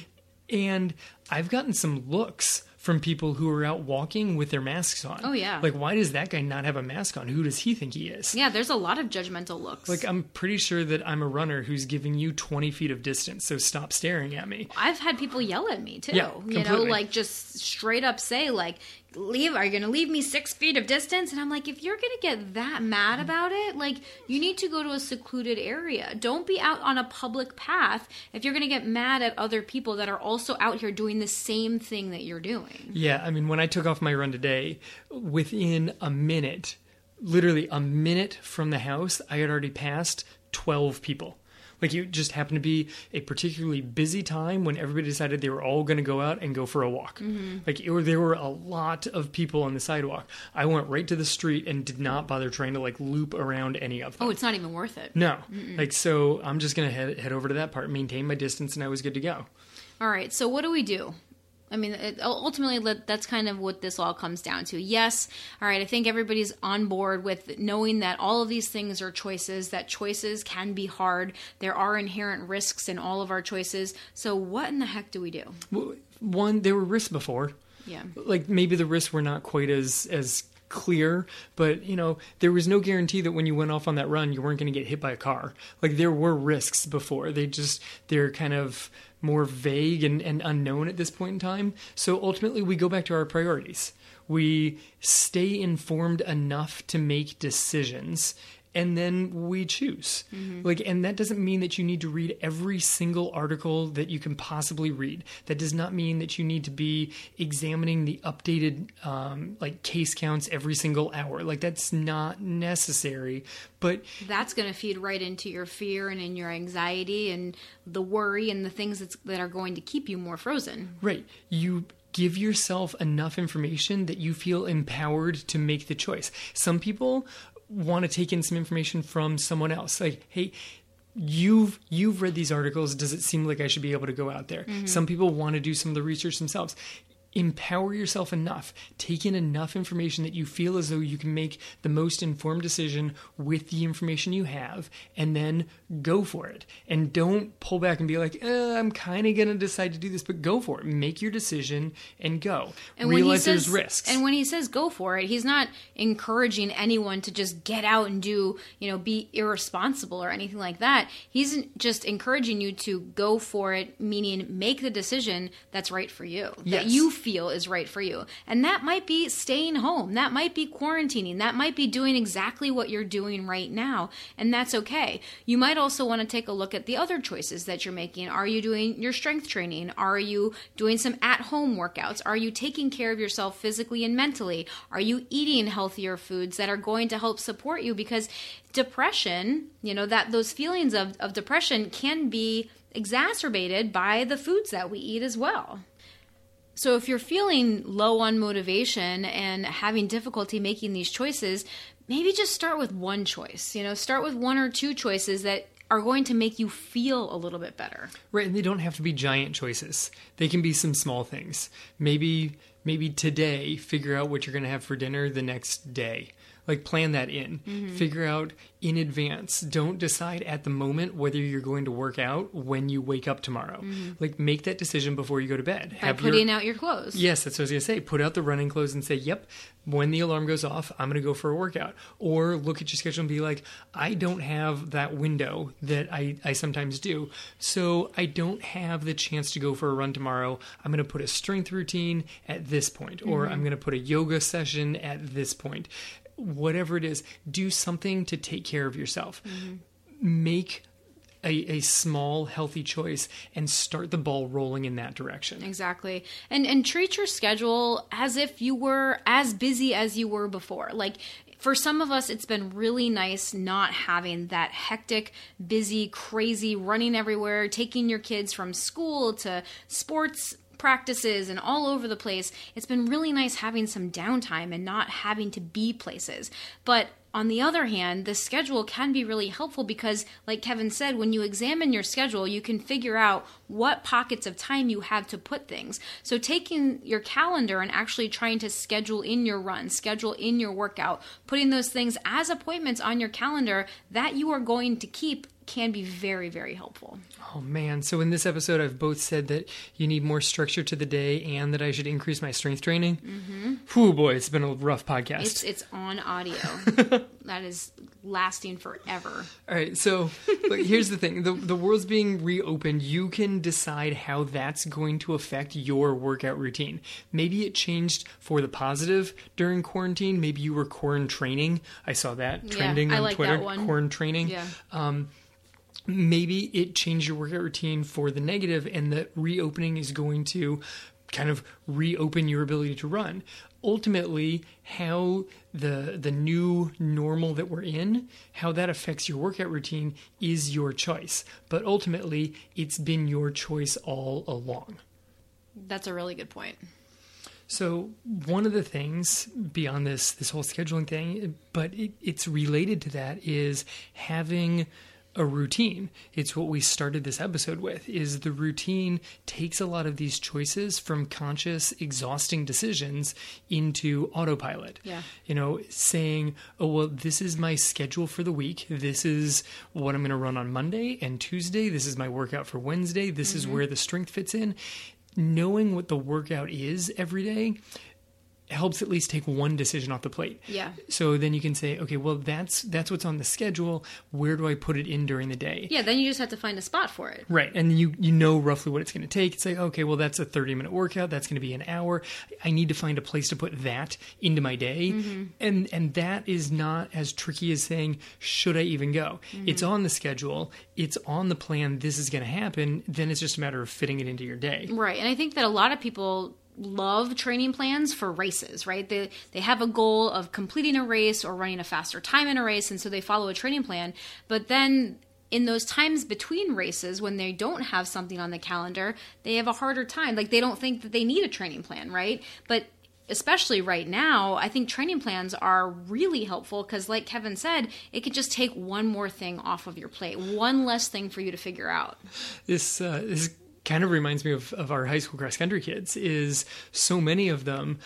And I've gotten some looks from people who are out walking with their masks on. Oh, yeah. Like why does that guy not have a mask on? Who does he think he is? Yeah, there's a lot of judgmental looks. Like I'm pretty sure that I'm a runner who's giving you 20 feet of distance, so stop staring at me. I've had people yell at me too. Yeah, you know, like just straight up say like, "Leave? Are you to leave me six feet of distance?" And I'm like, if you're to get that mad about it, like you need to go to a secluded area. Don't be out on a public path if you're to get mad at other people that are also out here doing the same thing that you're doing. Yeah, I mean, when I took off my run today, within a minute, literally a minute from the house, I had already passed 12 people. Like, you just happened to be a particularly busy time when everybody decided they were all going to go out and go for a walk. Mm-hmm. Like, it, there were a lot of people on the sidewalk. I went right to the street and did not bother trying to, like, loop around any of them. Oh, it's not even worth it. No. Like, so I'm just going to head, head over to that part, maintain my distance, and I was good to go. All right, so what do we do? I mean, it, ultimately, that's kind of what this all comes down to. Yes, all right, I think everybody's on board with knowing that all of these things are choices, that choices can be hard. There are inherent risks in all of our choices. So, what in the heck do we do? Well, One, there were risks before. Yeah. like maybe the risks were not quite as as clear, but you know, there was no guarantee that when you went off on that run, you weren't going to get hit by a car. Like there were risks before. They just they're kind of more vague and, and unknown at this point in time. So ultimately, we go back to our priorities. We stay informed enough to make decisions and then we choose. Mm-hmm. Like, and that doesn't mean that you need to read every single article that you can possibly read. That does not mean that you need to be examining the updated um, like case counts every single hour. Like, that's not necessary. But that's going to feed right into your fear and in your anxiety and the worry and the things that are going to keep you more frozen. Right. You give yourself enough information that you feel empowered to make the choice. Some people want to take in some information from someone else. Like, hey, you've you've read these articles. Does it seem like I should be able to go out there? Mm-hmm. Some people want to do some of the research themselves empower yourself enough, take in enough information that you feel as though you can make the most informed decision with the information you have, and then go for it. And don't pull back and be like, eh, I'm kind of going to decide to do this, but go for it. Make your decision and go. And Realize says, there's risks. And when he says go for it, he's not encouraging anyone to just get out and do, you know, be irresponsible or anything like that. He's just encouraging you to go for it, meaning make the decision that's right for you. Yes. That you feel is right for you. And that might be staying home. That might be quarantining. That might be doing exactly what you're doing right now. And that's okay. You might also want to take a look at the other choices that you're making. Are you doing your strength training? Are you doing some at home workouts? Are you taking care of yourself physically and mentally? Are you eating healthier foods that are going to help support you? Because depression, you know, that those feelings of, of depression can be exacerbated by the foods that we eat as well. So if you're feeling low on motivation and having difficulty making these choices, maybe just start with one choice. You know, start with one or two choices that are going to make you feel a little bit better. Right, and they don't have to be giant choices. They can be some small things. Maybe maybe today figure out what you're going to have for dinner the next day like plan that in. Mm-hmm. figure out in advance. Don't decide at the moment whether you're going to work out when you wake up tomorrow. Mm-hmm. like make that decision before you go to bed. By Have putting your, out your clothes. Yes that's what i was going to say. Put out the running clothes and say yep when the alarm goes off i'm going to go for a workout. Or look at your schedule and be like i don't have that window that i, I sometimes do. So i don't have the chance to go for a run tomorrow. I'm going to put a strength routine at this point or mm-hmm. i'm going to put a yoga session at this point whatever it is, do something to take care of yourself. Mm-hmm. Make a, a, small healthy choice and start the ball rolling in that direction exactly and and treat your schedule as if you were as busy as you were before like for some of us it's been really nice not having that hectic busy crazy running everywhere taking your kids from school to sports practices and all over the place. It's been really nice having some downtime and not having to be places. But on the other hand, the schedule can be really helpful because, like Kevin said, when you examine your schedule, you can figure out what pockets of time you have to put things. So, taking your calendar and actually trying to schedule in your run, schedule in your workout, putting those things as appointments on your calendar that you are going to keep can be very, very helpful. Oh man! So in this episode, I've both said that you need more structure to the day and that I should increase my strength training. Mm-hmm. Whew, boy, it's been a rough podcast. It's it's on audio. that is lasting forever. All right, so here's the thing: the the world's being reopened. You can decide how that's going to affect your workout routine. Maybe it changed for the positive during quarantine. Maybe you were corn training. I saw that trending yeah, on like Twitter. Corn training. Yeah. Um, maybe it changed your workout routine for the negative and the reopening is going to kind of reopen your ability to run. Ultimately how the the new normal that we're in how that affects your workout routine is your choice. But ultimately it's been your choice all along. That's a really good point. So one of the things beyond this this whole scheduling thing but it, it's related to that is having a routine. It's what we started this episode with is the routine takes a lot of these choices from conscious exhausting decisions into autopilot. Yeah. You know, saying, "Oh, well, this is my schedule for the week. This is what I'm going to run on Monday and Tuesday. This is my workout for Wednesday. This mm-hmm. is where the strength fits in." Knowing what the workout is every day helps at least take one decision off the plate. Yeah. So then you can say, okay, well that's that's what's on the schedule. Where do I put it in during the day? Yeah, then you just have to find a spot for it. Right. And you you know roughly what it's going to take. It's like, okay, well that's a 30 minute workout. That's going to be an hour. I need to find a place to put that into my day. Mm-hmm. And and that is not as tricky as saying, should I even go? Mm-hmm. It's on the schedule. It's on the plan. This is going to happen. Then it's just a matter of fitting it into your day. Right. And I think that a lot of people love training plans for races, right? They they have a goal of completing a race or running a faster time in a race and so they follow a training plan. But then in those times between races when they don't have something on the calendar, they have a harder time. Like they don't think that they need a training plan, right? But especially right now, I think training plans are really helpful because, like Kevin said, it could just take one more thing off of your plate, one less thing for you to figure out. this uh, this kind of reminds me of, of our high school cross country kids is so many of them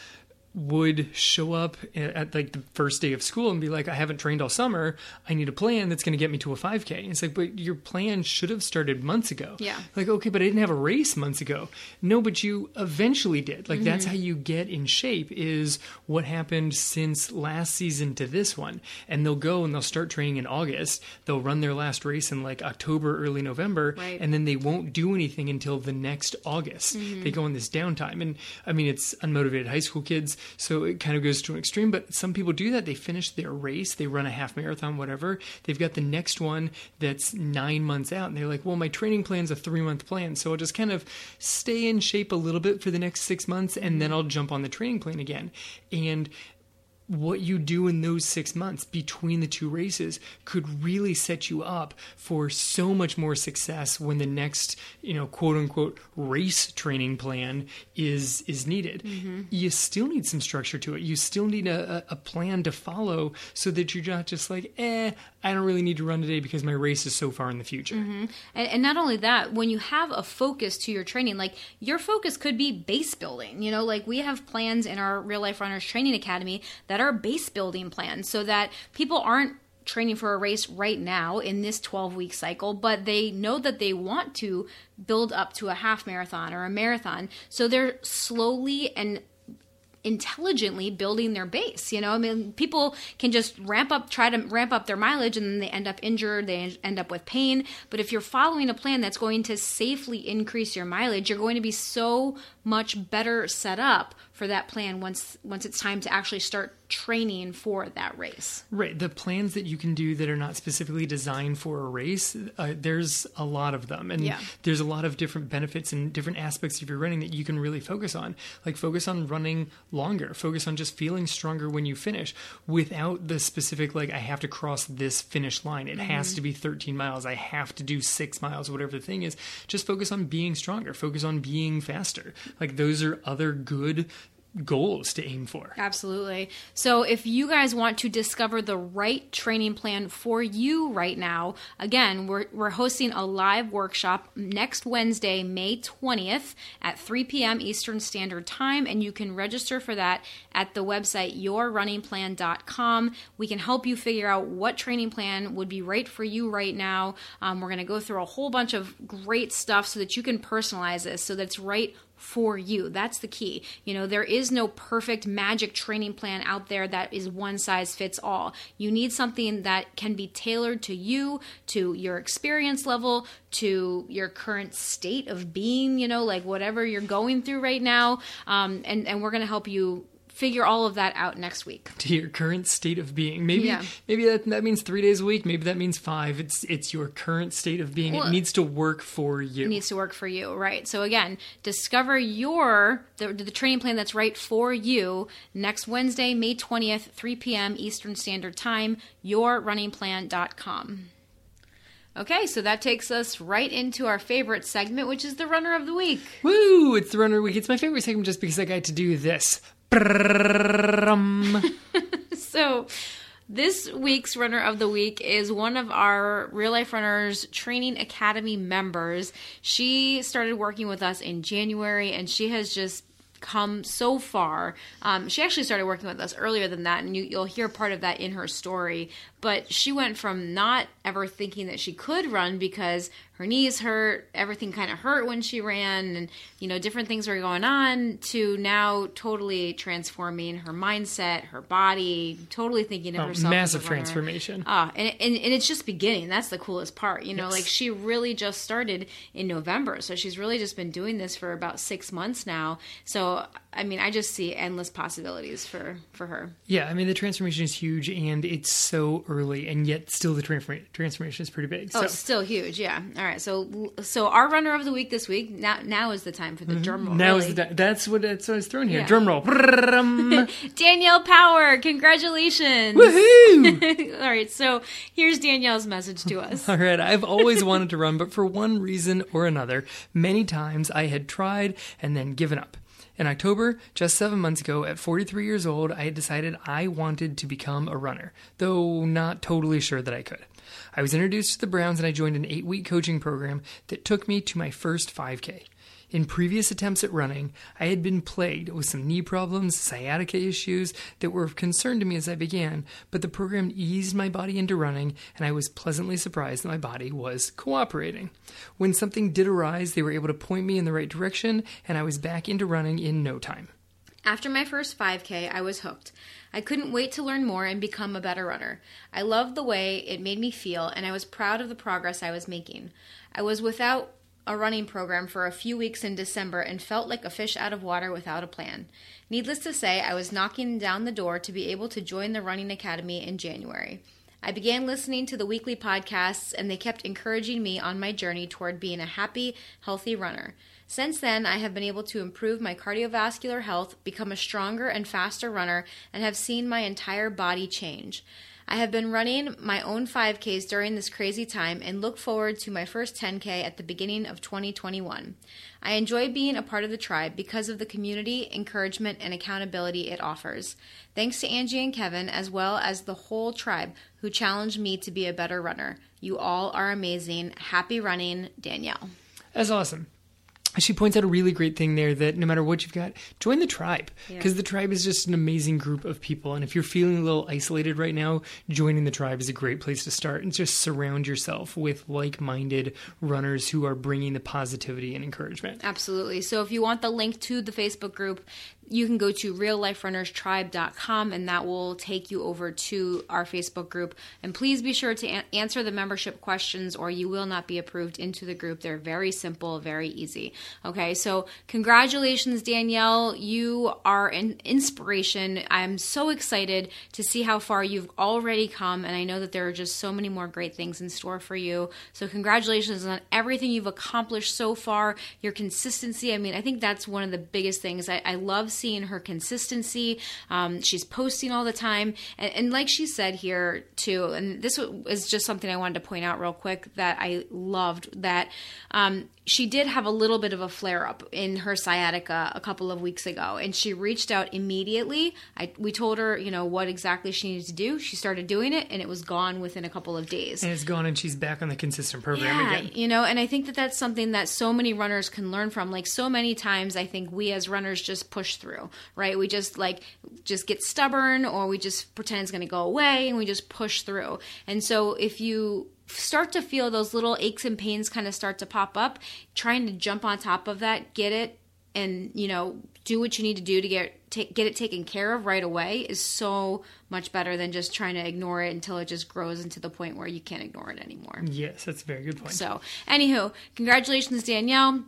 would show up at, at, like the first day of school and be like i haven't trained all summer. I need a plan that's going to get me to a 5k and it's like but your plan should have started months ago. Yeah. like okay but i didn't have a race months ago. No but you eventually did. Like mm-hmm. that's how you get in shape is what happened since last season to this one. And they'll go and they'll start training in august. They'll run their last race in like october early november Right. and then they won't do anything until the next August. Mm-hmm. They go in this downtime. And I mean, it's unmotivated high school kids, so it kind of goes to an extreme. But some people do that. They finish their race, they run a half marathon, whatever. They've got the next one that's nine months out, and they're like, well, my training plan's a three month plan. So I'll just kind of stay in shape a little bit for the next six months, and then I'll jump on the training plan again. And what you do in those six months between the two races could really set you up for so much more success when the next, you know, quote unquote race training plan is is needed. You still need some structure to it. You still need a, a plan to follow so that you're not just like, eh, I don't really need to run today because my race is so far in the future. And, and not only that, when you have a focus to your training, like your focus could be base building. You know, like we have plans in our Real Life Runners Training Academy that are base building plans so that people aren't training for a race right now in this 12 week cycle, but they know that they want to build up to a half marathon or a marathon. So they're slowly and intelligently building their base. You know, I mean, people can just ramp up, try to ramp up their mileage, and then they end up injured, they end up with pain. But if you're following a plan that's going to safely increase your mileage, you're going to be so much better set up for that plan once once it's time to actually start training for that race. Right. The plans that you can do that are not specifically designed for a race, uh, there's a lot of them. And Yeah. there's a lot of different benefits and different aspects of your running that you can really focus on. Like, focus on running longer, focus on just feeling stronger when you finish without the specific, like, I have to cross this finish line. It has to be 13 miles. I have to do six miles, whatever the thing is. Just focus on being stronger, focus on being faster. Like, those are other good goals to aim for. Absolutely. So, if you guys want to discover the right training plan for you right now, again, we're, we're hosting a live workshop next Wednesday, May 20th at 3 p.m. Eastern Standard Time, and you can register for that at the website yourrunningplan.com. We can help you figure out what training plan would be right for you right now. Um, we're going to go through a whole bunch of great stuff so that you can personalize this so that's right for you. That's the key. You know, there is no perfect magic training plan out there that is one size fits all. You need something that can be tailored to you, to your experience level, to your current state of being, you know, like whatever you're going through right now. Um, and, and we're going to help you figure all of that out next week. to your current state of being. Maybe Yeah. maybe that that means three days a week. Maybe that means five. It's it's your current state of being. Well, it needs to work for you. It needs to work for you, right? So again, discover your the, the training plan that's right for you next Wednesday, May 20th, 3 p.m. Eastern Standard Time, yourrunningplan.com. Okay, so that takes us right into our favorite segment, which is the runner of the week. Woo! It's the runner of the week. It's my favorite segment just because I got to do this. So, this week's runner of the week is one of our Real Life Runners Training Academy members. She started working with us in January and she has just come so far. Um, she actually started working with us earlier than that, and you, you'll hear part of that in her story. But she went from not ever thinking that she could run because her knees hurt, everything kind of hurt when she ran, and you know different things were going on. To now totally transforming her mindset, her body, totally thinking of Oh, herself. massive transformation. Ah, and, and and it's just beginning. That's the coolest part. You know, Yes. like she really just started in November, so she's really just been doing this for about six months now. So I mean, I just see endless possibilities for for her. Yeah, I mean the transformation is huge, and it's so early, and yet still the transform- transformation is pretty big. Oh, So it's still huge. Yeah. All right. So so our runner of the week this week. Now now is the time for the drum roll. Mm-hmm. now really. is the that's what that's what I was throwing here. Yeah. Drum roll. Danielle Power. Congratulations. Woohoo! All right. So here's Danielle's message to us. All right, I've always wanted to run, but for one reason or another, many times I had tried and then given up. In October, just seven months ago, at 43 years old, I had decided I wanted to become a runner, though not totally sure that I could. I was introduced to the Browns and I joined an eight week coaching program that took me to my first 5K. In previous attempts at running, I had been plagued with some knee problems, sciatica issues that were of concern to me as I began, but the program eased my body into running, and I was pleasantly surprised that my body was cooperating. When something did arise, they were able to point me in the right direction, and I was back into running in no time. After my first 5K, I was hooked. I couldn't wait to learn more and become a better runner. I loved the way it made me feel, and I was proud of the progress I was making. I was without a running program for a few weeks in December and felt like a fish out of water without a plan. Needless to say, I was knocking down the door to be able to join the Running Academy in January. I began listening to the weekly podcasts, and they kept encouraging me on my journey toward being a happy, healthy runner. Since then, I have been able to improve my cardiovascular health, become a stronger and faster runner, and have seen my entire body change. I have been running my own 5Ks during this crazy time and look forward to my first 10K at the beginning of 2021. I enjoy being a part of the tribe because of the community, encouragement, and accountability it offers. Thanks to Angie and Kevin, as well as the whole tribe who challenged me to be a better runner. You all are amazing. Happy running, Danielle. That's awesome. She points out a really great thing there that no matter what you've got, join the tribe because the tribe is just an amazing group of people. And if you're feeling a little isolated right now, joining the tribe is a great place to start. And just surround yourself with like minded runners who are bringing the positivity and encouragement. Absolutely. So if you want the link to the Facebook group, you can go to realliferunnerstribe.com and that will take you over to our Facebook group. And please be sure to an- answer the membership questions or you will not be approved into the group. They're very simple, very easy. Okay, so congratulations, Danielle. You are an inspiration. I'm so excited to see how far you've already come. And I know that there are just so many more great things in store for you. So congratulations on everything you've accomplished so far, your consistency. I mean, I think that's one of the biggest things. I, I love seeing her consistency. Um, she's posting all the time. And, and like she said here, too, and this is just something I wanted to point out real quick that I loved that um, she did have a little bit of a flare up in her sciatica a couple of weeks ago, and she reached out immediately. I, we told her, you know, what exactly she needed to do. She started doing it, and it was gone within a couple of days. And it's gone and she's back on the consistent program Yeah, again. you know, and I think that that's something that so many runners can learn from. Like so many times, I think we as runners just push through, right? We just like just get stubborn, or we just pretend it's going to go away, and we just push through. And so if you start to feel those little aches and pains kind of start to pop up, trying to jump on top of that, get it, and you know, do what you need to do to get ta- get it taken care of right away is so much better than just trying to ignore it until it just grows into the point where you can't ignore it anymore. Yes, that's a very good point. So, anywho, congratulations, Danielle.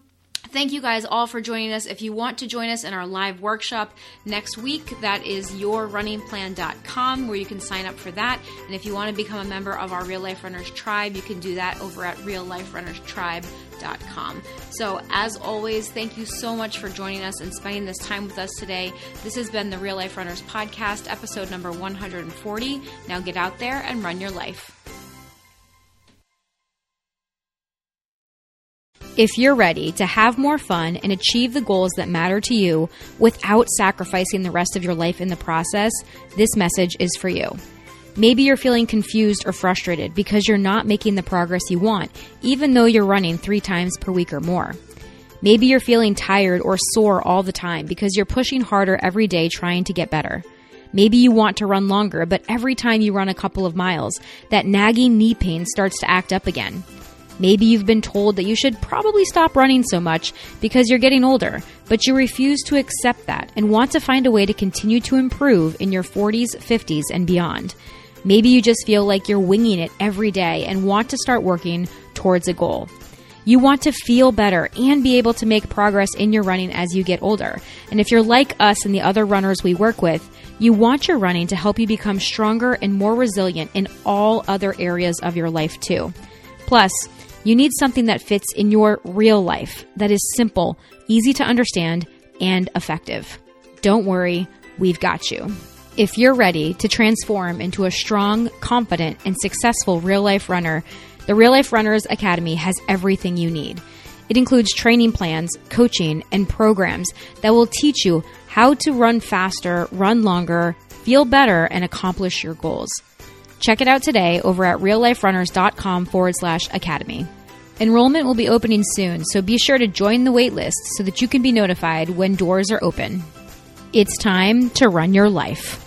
Thank you guys all for joining us. If you want to join us in our live workshop next week, that is yourrunningplan.com where you can sign up for that. And if you want to become a member of our Real Life Runners Tribe, you can do that over at realliferunnerstribe.com. So, as always, thank you so much for joining us and spending this time with us today. This has been the Real Life Runners Podcast, episode number 140. Now get out there and run your life. If you're ready to have more fun and achieve the goals that matter to you without sacrificing the rest of your life in the process, this message is for you. Maybe you're feeling confused or frustrated because you're not making the progress you want, even though you're running three times per week or more. Maybe you're feeling tired or sore all the time because you're pushing harder every day trying to get better. Maybe you want to run longer, but every time you run a couple of miles, that nagging knee pain starts to act up again. Maybe you've been told that you should probably stop running so much because you're getting older, but you refuse to accept that and want to find a way to continue to improve in your 40s, 50s, and beyond. Maybe you just feel like you're winging it every day and want to start working towards a goal. You want to feel better and be able to make progress in your running as you get older. And if you're like us and the other runners we work with, you want your running to help you become stronger and more resilient in all other areas of your life too. Plus, you need something that fits in your real life, that is simple, easy to understand, and effective. Don't worry, we've got you. If you're ready to transform into a strong, confident, and successful real life runner, the Real Life Runners Academy has everything you need. It includes training plans, coaching, and programs that will teach you how to run faster, run longer, feel better, and accomplish your goals. Check it out today over at realliferunners.com forward slash academy. Enrollment will be opening soon, so be sure to join the waitlist so that you can be notified when doors are open. It's time to run your life.